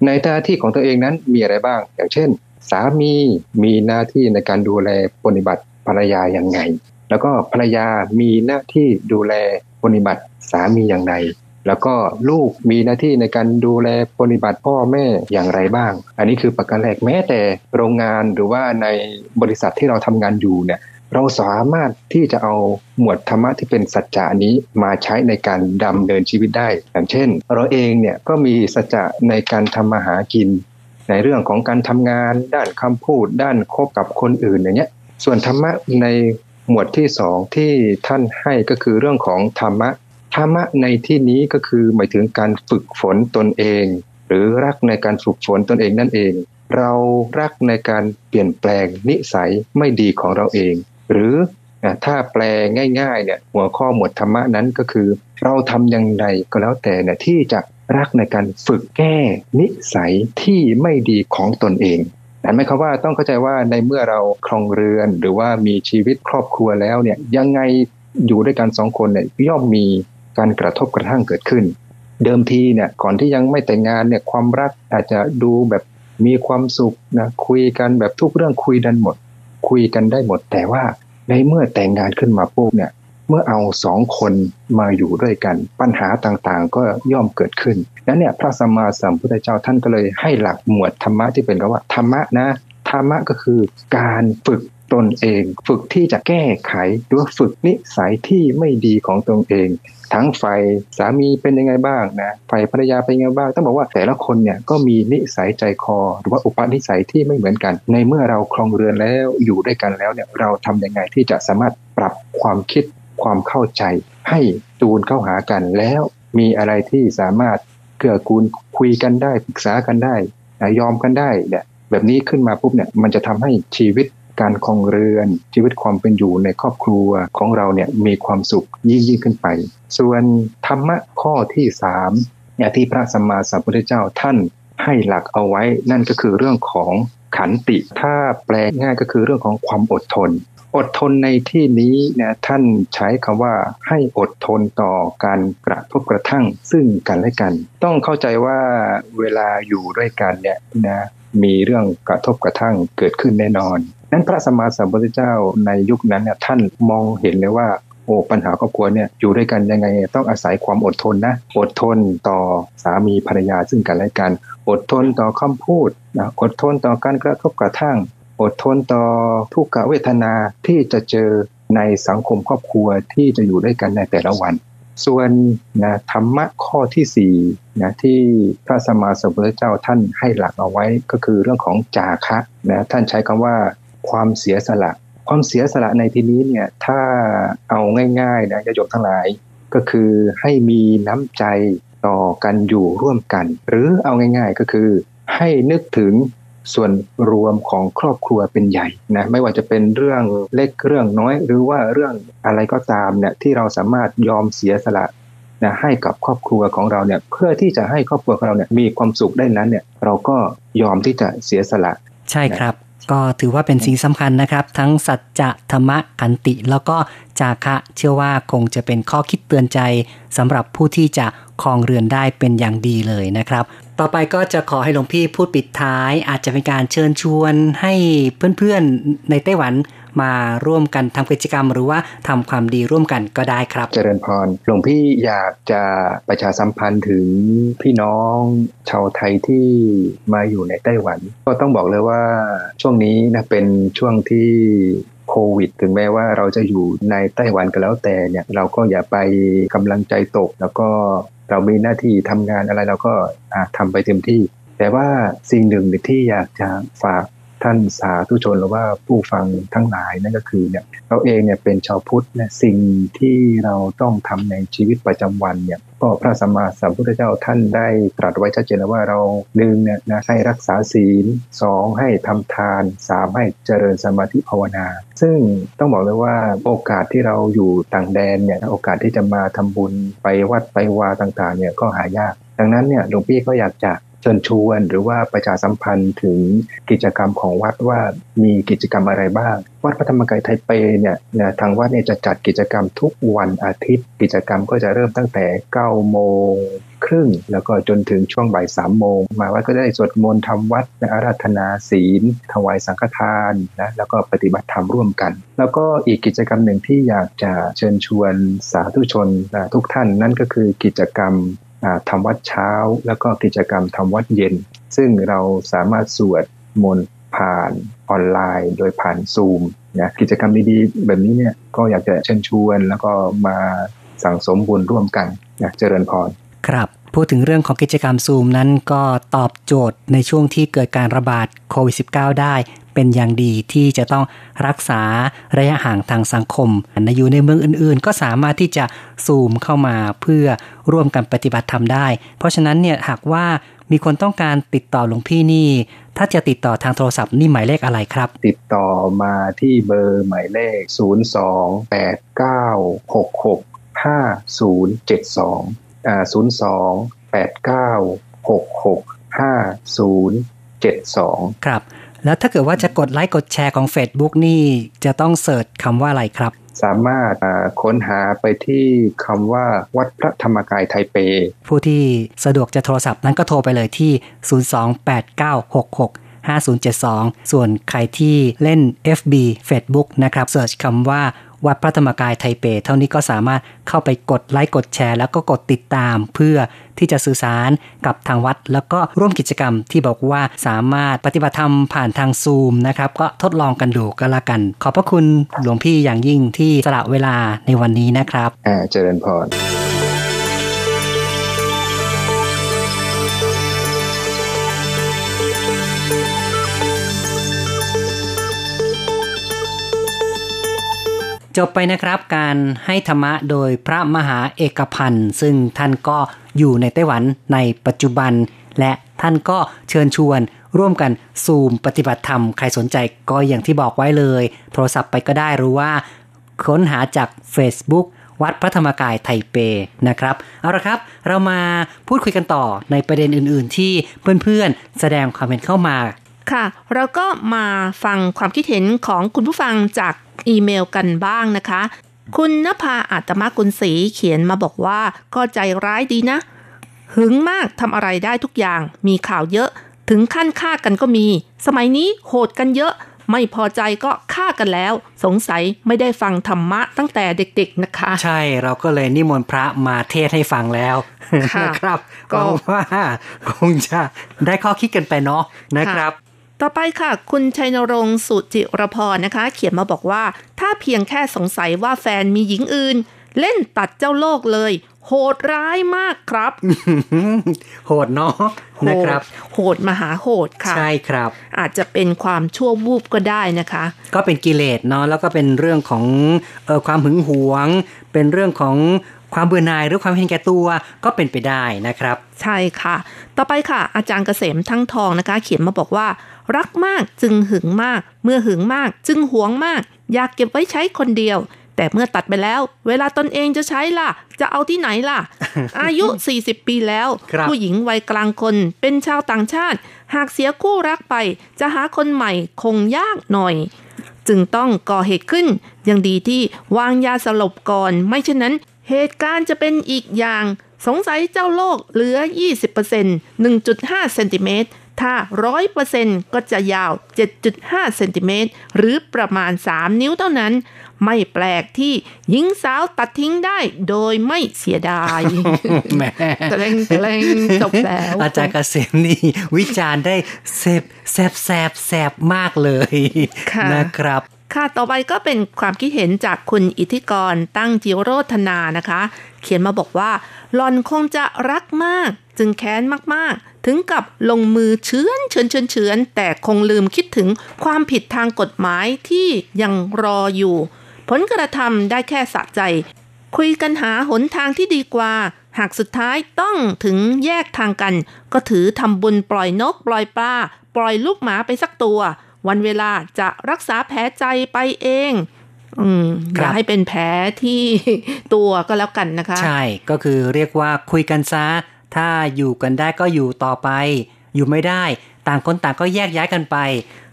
ในหน้าที่ของตัวเองนั้นมีอะไรบ้าง อย่างเช่น สามีมีหน้าที่ในการดูแลปฏิบัติภรรยาอย่างไง แล้วก็ภรรยามีหน้าที่ดูแลปฏิบัติสามีอย่างไรแล้วก็ลูกมีหน้าที่ในการดูแลปฏิบัติพ่อแม่อย่างไรบ้าง อันนี้คือประการแรกแม้แต่โรงงานหรือว่าในบริษัทที่เราทำงานอยู่เนี่ยเราสามารถที่จะเอาหมวดธรรมะที่เป็นสัจจะนี้มาใช้ในการดำเนินชีวิตได้ อย่างเช่น เราเองเนี่ยก็มีสัจจะในการทำมาหากิน ในเรื่องของการทำงาน ด้านคำพูด ด้านคบกับคนอื่นอย่างเงี้ย ส่วนธรรมะในหมวดที่สองที่ท่านให้ก็คือเรื่องของธรรมะธรรมะในที่นี้ก็คือหมายถึงการฝึกฝนตนเอง หรือรักในการฝึกฝนตนเองนั่นเอง เรารักในการเปลี่ยนแปลงนิสัยไม่ดีของเราเอง หรือถ้าแปลง่ายๆเนี่ยหัวข้อหมวดธรรมะนั้นก็คือ เราทำอย่างไรก็แล้วแต่เนี่ยที่จะ รักในการฝึกแก้นิสัยที่ไม่ดีของตนเองแต่หมายความว่าต้องเข้าใจว่าในเมื่อเราครองเรือนหรือว่ามีชีวิตครอบครัวแล้วเนี่ยยังไงอยู่ด้วยกันสองคนเนี่ยย่อมมีการกระทบกระทั่งเกิดขึ้น เดิมทีเนี่ยก่อนที่ยังไม่แต่งงานเนี่ยความรักอาจจะดูแบบมีความสุขนะคุยกันแบบทุกเรื่องคุยกันหมด คุยกันได้หมด แต่ว่าในเมื่อแต่งงานขึ้นมาปุ๊บเนี่ย เมื่อเอาสองคนมาอยู่ด้วยกัน ปัญหาต่างๆ ก็ย่อมเกิดขึ้นนั้นเนี่ยพระสัมมาสัมพุทธเจ้าท่านก็เลยให้หลักหมวดธรรมะที่เป็นคำว่าธรรมะนะธรรมะก็คือการฝึกตนเอง ฝึกที่จะแก้ไขหรือว่าฝึกนิสัยที่ไม่ดีของตนเอง ทั้งฝ่ายสามีเป็นยังไงบ้างนะฝ่ายภรรยาเป็นยังไงบ้าง ต้องบอกว่าแต่ละคนเนี่ยก็มีนิสัยใจคอ หรือว่าอุปนิสัยที่ไม่เหมือนกัน ในเมื่อเราครองเรือนแล้วอยู่ด้วยกันแล้วเนี่ยเราทำยังไงที่จะสามารถปรับความคิด ความเข้าใจ ให้จูนเข้าหากันแล้วมีอะไรที่สามารถเกื้อกูลคุยกันได้ปรึกษากันได้ยอมกันได้เนี่ยแบบนี้ขึ้นมาปุ๊บเนี่ยมันจะทำให้ชีวิตการครองเรือน ชีวิตความเป็นอยู่ในครอบครัวของเราเนี่ยมีความสุขยิ่งยิ่งขึ้นไป ส่วนธรรมะข้อที่สามอย่างที่พระสัมมาสัมพุทธเจ้าท่านให้หลักเอาไว้นั่นก็คือเรื่องของขันติ ถ้าแปลง่ายก็คือเรื่องของความอดทน อดทนในที่นี้นะท่านใช้คำว่าให้อดทนต่อการกระทบกระทั่งซึ่งกันและกัน ต้องเข้าใจว่าเวลาอยู่ด้วยกันเนี่ยนะมีเรื่องกระทบกระทั่งเกิดขึ้นแน่นอน นั้นพระสมมาสัมพุทธเจ้าในยุคนั้นเนี่ยท่านมองเห็นเลยว่าโอ้ปัญหาครอบครัวเนี่ยอยู่ด้วยกันยังไง ต้องอาศัยความอดทนนะอดทนต่อสามีภรรยาซึ่งกันและกัน อดทนต่อคำพูดนะอดทนต่อการกระทบกระทั่ง อดทนต่อทุกขเวทนาที่จะเจอในสังคมครอบครัวที่จะอยู่ด้วยกันในแต่ละวัน ส่วนนะธรรมะข้อที่สี่นะที่พระสมมาสัมพุทธเจ้าท่านให้หลักเอาไว้ก็คือเรื่องของจาคะนะท่านใช้คำว่าความเสียสละ ความเสียสละในที่นี้เนี่ยถ้าเอาง่ายๆนะจะยกทั้งหลาย ก็คือให้มีน้ำใจต่อกันอยู่ร่วมกัน หรือเอาง่าย ๆ ก็คือให้นึกถึง ส่วนรวมของครอบครัวเป็นใหญ่นะไม่ว่าจะเป็นเรื่องเล็กเรื่องน้อย หรือว่าเรื่องอะไรก็ตามเนี่ยที่เราสามารถยอมเสียสละนะให้กับครอบครัวของเราเนี่ยเพื่อที่จะให้ครอบครัวของเราเนี่ยมีความสุขได้นั้นเนี่ยเราก็ยอมที่จะเสียสละ ใช่ครับ ก็ถือว่าเป็นสิ่งสำคัญนะครับ ทั้งสัจจะธรรมะขันติ แล้วก็จาคะเชื่อว่าคงจะเป็นข้อคิดเตือนใจสำหรับผู้ที่จะครองเรือนได้เป็นอย่างดีเลยนะครับ ต่อไปก็จะขอให้หลวงพี่พูดปิดท้าย อาจจะเป็นการเชิญชวนให้เพื่อนๆในไต้หวันมาร่วมกันทำกิจกรรม หรือว่าทำความดีร่วมกันก็ได้ครับ เจริญพรหลวงพี่อยากจะประชาสัมพันธ์ถึงพี่น้องชาวไทยที่มาอยู่ในไต้หวัน ก็ต้องบอกเลยว่าช่วงนี้นะเป็นช่วงที่โควิด ถึงแม้ว่าเราจะอยู่ในไต้หวันก็แล้วแต่เนี่ยเราก็อย่าไปกำลังใจตก แล้วก็ เรามีหน้าที่ทำงานอะไรเราก็อะทำไปเต็มที่ แต่ว่าสิ่งหนึ่งที่อยากจะฝาก ท่านสาธุชนหรือว่าผู้ฟังทั้งหลายนั่นก็คือเนี่ยเราเองเนี่ยเป็นชาวพุทธเนี่ยสิ่งที่เราต้องทำในชีวิตประจำวันเนี่ยก็พระสัมมาสัมพุทธเจ้าท่านได้ตรัสไว้ชัดเจนว่าเราหนึ่งเนี่ยนะให้รักษาศีลสองให้ทำทานสามให้เจริญสมาธิภาวนา ซึ่งต้องบอกเลยว่าโอกาสที่เราอยู่ต่างแดนเนี่ยโอกาสที่จะมาทำบุญไปวัดไปวาต่างๆเนี่ยก็หายากดังนั้นเนี่ยหลวงพี่ก็อยากจะ ชิญชวนหรือว่าประชาสัมพันธ์ถึงกิจกรรมของวัดว่ามีกิจกรรมอะไรบ้าง วัดพระธรรมกายไทเปเนี่ยทางวัดเนี่ยจะจัดกิจกรรมทุกวันอาทิตย์ กิจกรรมก็จะเริ่มตั้งแต่9โมงครึ่งแล้วก็จนถึงช่วงบ่ายสามโมงมาวัดก็ได้สวดมนต์ทำวัดอาราธนาศีล ถวายสังฆทานนะแล้วก็ปฏิบัติธรรมร่วมกัน แล้วก็อีกกิจกรรมหนึ่งที่อยากจะเชิญชวนสาธุชนทุกท่านนั่นก็คือกิจกรรม ทำวัดเช้า แล้วก็กิจกรรมทำวัดเย็น ซึ่งเราสามารถสวดมนต์ผ่านออนไลน์ โดยผ่านซูมนะกิจกรรมดีๆ แบบนี้เนี่ยก็อยากจะเชิญชวน แล้วก็มาสั่งสมบุญร่วมกันนะเจริญพรครับพูดถึงเรื่องของกิจกรรมซูมนั้นก็ตอบโจทย์ในช่วงที่เกิดการระบาดโควิด -19 ได้ เป็นอย่างดีที่จะต้องรักษาระยะห่างทางสังคมในอยู่ในเมืองอื่นๆ ก็สามารถที่จะซูมเข้ามาเพื่อร่วมกันปฏิบัติธรรมได้ เพราะฉะนั้นเนี่ยหากว่ามีคนต้องการติดต่อหลวงพี่นี่ ถ้าจะติดต่อทางโทรศัพท์นี่หมายเลขอะไรครับ ติดต่อมาที่เบอร์หมายเลข 0289665072อ่า0289665072 ครับ แล้วถ้าเกิดว่าจะกดไลค์กดแชร์ของ Facebook นี่จะต้องเสิร์ชคำว่าอะไรครับ สามารถอ่าค้นหาไปที่คำว่าวัดพระธรรมกายไทเป ผู้ที่สะดวกจะโทรศัพท์นั้นก็โทรไปเลยที่ 028966572 ส่วนใครที่เล่น FB Facebook นะครับเสิร์ชคำว่า วัดพระธรรมกายไทเป เท่านี้ก็สามารถเข้าไปกดไลค์กดแชร์ แล้วก็กดติดตาม เพื่อที่จะสื่อสารกับทางวัด แล้วก็ร่วมกิจกรรมที่บอกว่าสามารถปฏิบัติธรรมผ่านทางซูมนะครับ ก็ทดลองกันดูก็แล้วกัน ขอบพระคุณหลวงพี่อย่างยิ่งที่สละเวลาในวันนี้นะครับอ่าเจริญพร จบไปนะครับการให้ธรรมะโดยพระมหาเอกพันธ์ซึ่งท่านก็อยู่ในไต้หวันในปัจจุบัน และท่านก็เชิญชวนร่วมกันซูมปฏิบัติธรรม ใครสนใจก็อย่างที่บอกไว้เลย โทรศัพท์ไปก็ได้หรือว่า ค้นหาจาก Facebook วัดพระธรรมกายไทเปนะครับ เอาละครับ เรามาพูดคุยกันต่อในประเด็นอื่น ๆ ที่เพื่อน ๆ แสดงความเห็นเข้ามา ค่ะ เราก็มาฟังความคิดเห็นของคุณผู้ฟังจากอีเมลกันบ้างนะคะ คุณนภาอาตมกุลศรีเขียนมาบอกว่าก็ใจร้ายดีนะ หึงมากทำอะไรได้ทุกอย่าง มีข่าวเยอะ ถึงขั้นฆ่ากันก็มี สมัยนี้โหดกันเยอะ ไม่พอใจก็ฆ่ากันแล้ว สงสัยไม่ได้ฟังธรรมะตั้งแต่เด็กๆนะคะ ใช่เราก็เลยนิมนต์พระมาเทศน์ให้ฟังแล้วค่ะนะครับก็ก็ว่าคงจะได้ข้อคิดกันไปเนาะนะครับ ต่อไปค่ะ คุณชัยนรงค์สุจิรพรนะคะ เขียนมาบอกว่า ถ้าเพียงแค่สงสัยว่าแฟนมีหญิงอื่น เล่นตัดเจ้าโลกเลย โหดร้ายมากครับ โหดเนาะโหนะดครับ โหดมหาโหดค่ะ ใช่ครับ อาจจะเป็นความชั่ววูบก็ได้นะคะ ก็เป็นกิเลสเนาะแล้วก็เป็นเรื่องของเออความหึงหวง เป็นเรื่องของ ความเบื่อหน่ายหรือความเห็นแก่ตัวก็เป็นไปได้นะครับ ใช่ค่ะ ต่อไปค่ะ อาจารย์เกษมทั้งทองนะคะ เขียนมาบอกว่า รักมากจึงหึงมาก เมื่อหึงมาก จึงหวงมาก อยากเก็บไว้ใช้คนเดียว แต่เมื่อตัดไปแล้ว เวลาตนเองจะใช้ล่ะ จะเอาที่ไหนล่ะ อายุ 40 ปีแล้วครับผู้หญิงวัยกลางคน เป็นชาวต่างชาติ หากเสียคู่รักไป จะหาคนใหม่คงยากหน่อยจึงต้องก่อเหตุขึ้น ยังดีที่วางยาสลบก่อน ไม่เช่นนั้น เหตุการณ์จะเป็นอีกอย่าง สงสัยเจ้าโลกเหลือ 20% 1.5เซนติเมตรถ้า 100%ก็จะยาว 7.5 เซนติเมตร หรือประมาณ 3 นิ้วเท่านั้น ไม่แปลกที่หญิงสาวตัดทิ้งได้โดยไม่เสียดายแหมแตงแตงจบแล้ว อาจารย์เกษมนี่ วิจารณ์ได้แซบแซบแซบแซบมากเลยค่ะนะครับ ค่ะ ต่อไปก็เป็นความคิดเห็นจากคุณอิทธิกรตั้งจิโรธนานะคะ เขียนมาบอกว่าหลอนคงจะรักมาก จึงแค้นมากๆ ถึงกับลงมือเชื้อนเฉือนเฉือนเฉือนแต่คงลืมคิดถึงความผิดทางกฎหมายที่ยังรออยู่ ผลกระทำได้แค่สะใจ คุยกันหาหนทางที่ดีกว่า หากสุดท้ายต้องถึงแยกทางกัน ก็ถือทำบุญปล่อยนก ปล่อยปลาปล่อยลูกหมาไปสักตัว วันเวลาจะรักษาแผลใจไปเองอืมอครับย่าให้เป็นแผลที่ตัวก็แล้วกันนะคะ ใช่ก็คือเรียกว่าคุยกันซะ ถ้าอยู่กันได้ก็อยู่ต่อไป อยู่ไม่ได้ ต่างคนต่างก็แยกย้ายกันไป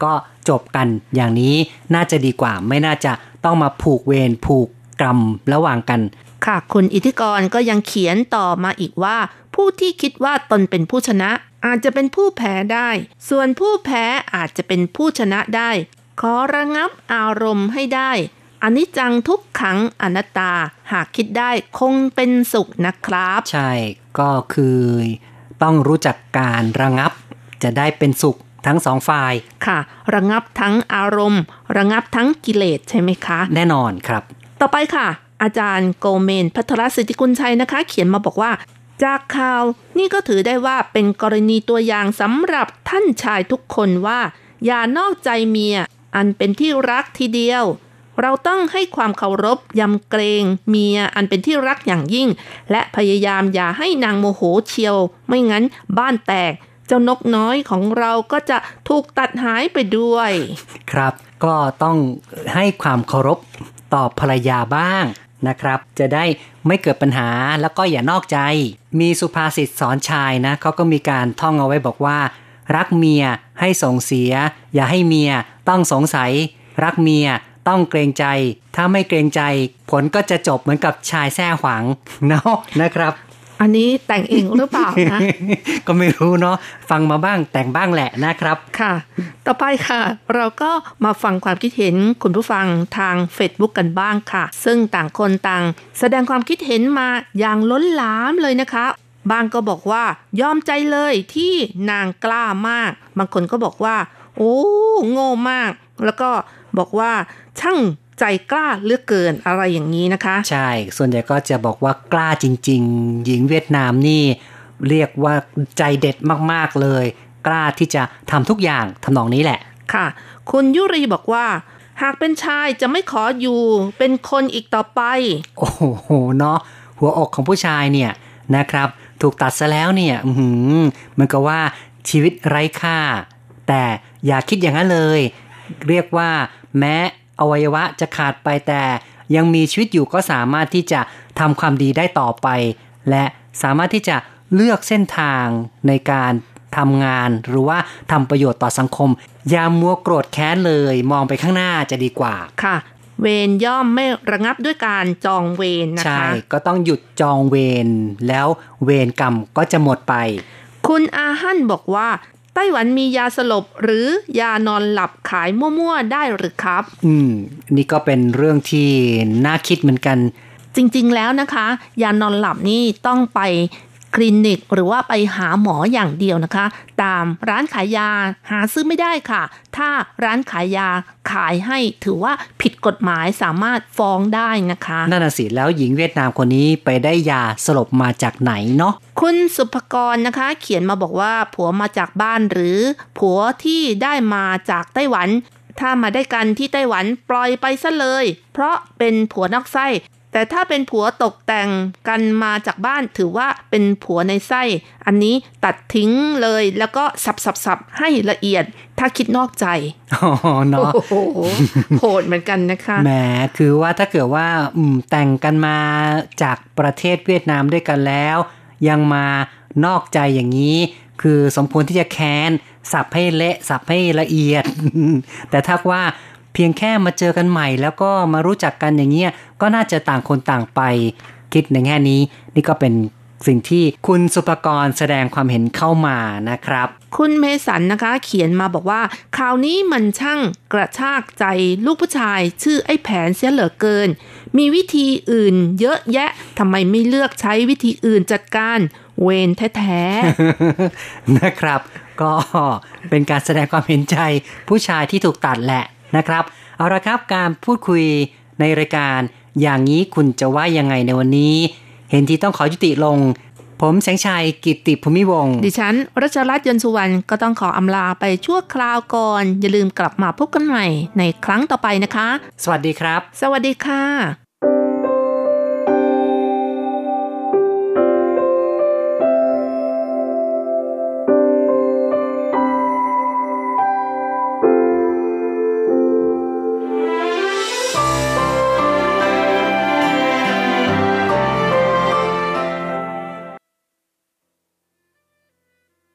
ก็จบกันอย่างนี้น่าจะดีกว่า ไม่น่าจะต้องมาผูกเวรผูกกรรมระหว่างกัน ค่ะ คุณอิทธิกรก็ยังเขียนต่อมาอีกว่า ผู้ที่คิดว่าตนเป็นผู้ชนะ อาจจะเป็นผู้แพ้ได้ ส่วนผู้แพ้อาจจะเป็นผู้ชนะได้ ขอระงับอารมณ์ให้ได้อนิจจังทุกขังอนัตตาหากคิดได้คงเป็นสุขนะครับ ใช่ก็คือต้องรู้จักการระงับ จะได้เป็นสุขทั้งสองฝ่ายค่ะ ระงับทั้งอารมณ์ ระงับทั้งกิเลสใช่ไหมคะ แน่นอนครับ ต่อไปค่ะ อาจารย์โกเมนพัทรสิทธิกุลชัยนะคะ เขียนมาบอกว่า จากข่าวนี่ก็ถือได้ว่าเป็นกรณีตัวอย่างสำหรับท่านชายทุกคนว่า อย่านอกใจเมีย อันเป็นที่รักทีเดียว เราต้องให้ความเคารพยำเกรงเมียอันเป็นที่รักอย่างยิ่ง และพยายามอย่าให้นางโมโหเชียว ไม่งั้นบ้านแตก เจ้านกน้อยของเราก็จะถูกตัดหายไปด้วย ครับ ก็ต้องให้ความเคารพต่อภรรยาบ้าง นะครับ จะได้ไม่เกิดปัญหาแล้วก็อย่านอกใจ มีสุภาษิตสอนชายนะเขาก็มีการท่องเอาไว้บอกว่า รักเมียให้ส่งเสีย อย่าให้เมียต้องสงสัย รักเมียต้องเกรงใจ ถ้าไม่เกรงใจ ผลก็จะจบเหมือนกับชายแท้หวังเนาะนะครับ อันนี้แต่งเองหรือเปล่านะ ก็ไม่รู้เนาะฟังมาบ้างแต่งบ้างแหละนะครับค่ะ ต่อไปค่ะ เราก็มาฟังความคิดเห็นคุณผู้ฟังทาง Facebook กันบ้างค่ะ ซึ่งต่างคนต่าง แสดงความคิดเห็นมาอย่างล้นหลามเลยนะคะบางก็บอกว่ายอมใจเลยที่นางกล้ามาก บางคนก็บอกว่า โอ้โง่มาก แล้วก็บอกว่าช่าง ใจกล้าเหลือกเกินอะไรอย่างนี้นะคะ ใช่ ส่วนใหญ่ก็จะบอกว่ากล้าจริง ๆ หญิงเวียดนามนี่ เรียกว่าใจเด็ดมากๆเลย กล้าที่จะทำทุกอย่างทำนองนี้แหละ ค่ะ คุณยุรีบอกว่า หากเป็นชายจะไม่ขออยู่ เป็นคนอีกต่อไป โอ้โหเนาะหัวอกของผู้ชายเนี่ยนะครับ ถูกตัดซะแล้วเนี่ยอือหือเหมันก็ว่าชีวิตไร้ค่า แต่อย่าคิดอย่างนั้นเลย เรียกว่าแม้ อวัยวะจะขาดไปแต่ยังมีชีวิตอยู่ก็สามารถที่จะทำความดีได้ต่อไป และสามารถที่จะเลือกเส้นทางในการทำงาน หรือว่าทำประโยชน์ต่อสังคม อย่ามัวโกรธแค้นเลย มองไปข้างหน้าจะดีกว่าค่ะ เวรย่อมไม่ระงับด้วยการจองเวรนะใช่คะก็ต้องหยุดจองเวรแล้วเวรกรรมก็จะหมดไป คุณอาฮั่นบอกว่า ไต้หวันมียาสลบหรือยานอนหลับขายมั่วๆได้หรือครับ อืม นี่ก็เป็นเรื่องที่น่าคิดเหมือนกัน จริงๆแล้วนะคะ ยานอนหลับนี่ต้องไป คลินิก หรือว่าไปหาหมออย่างเดียวนะคะ ตามร้านขายยาหาซื้อไม่ได้ค่ะ ถ้าร้านขายยาขายให้ถือว่าผิดกฎหมายสามารถฟ้องได้นะคะ นั่นน่ะสิแล้วหญิงเวียดนามคนนี้ไปได้ยาสลบมาจากไหนเนาะคุณสุภกรนะคะ เขียนมาบอกว่าผัวมาจากบ้านหรือ ผัวที่ได้มาจากไต้หวัน ถ้ามาได้กันที่ไต้หวันปล่อยไปซะเลย เพราะเป็นผัวนอกไส้ แต่ถ้าเป็นผัวตกแต่งกันมาจากบ้านถือว่าเป็นผัวในไส้ อันนี้ตัดทิ้งเลยแล้วก็สับสับสับให้ละเอียด ถ้าคิดนอกใจอ๋อเนาะโอ้โหโหดเหมือนกันนะคะแหมคือว่าถ้าเกิดว่าอืมแต่งกันมาจากประเทศเวียดนามด้วยกันแล้ว ยังมานอกใจอย่างนี้ คือสมควรที่จะแค้นสับให้เละสับให้ละเอียด แต่ถ้าว่า เพียงแค่มาเจอกันใหม่ แล้วก็มารู้จักกันอย่างเงี้ยก็น่าจะต่างคนต่างไป คิดในแง่นี้ นี่ก็เป็นสิ่งที่คุณสุปกรณ์แสดงความเห็นเข้ามานะครับ คุณเมสันนะคะ เขียนมาบอกว่าข่าวนี้มันช่างกระชากใจลูกผู้ชาย ชื่อไอ้แผนเสียเหลือเกิน มีวิธีอื่น เยอะแยะทำไมไม่เลือกใช้วิธีอื่นจัดการ เวรแท้ๆนะครับ ก็เป็นการแสดงความเห็นใจผู้ชายที่ถูกตัดแหละ นะครับ เอาละครับการพูดคุยในรายการอย่างนี้คุณจะว่ายังไงในวันนี้ เห็นที่ต้องขอยุติลง ผมแสงชัยกิตติภูมิวงศ์ดิฉันรัชรัตน์ยนต์สุวรรณก็ต้องขออำลาไปชั่วคราวก่อน อย่าลืมกลับมาพบกันใหม่ในครั้งต่อไปนะคะ สวัสดีครับ สวัสดีค่ะ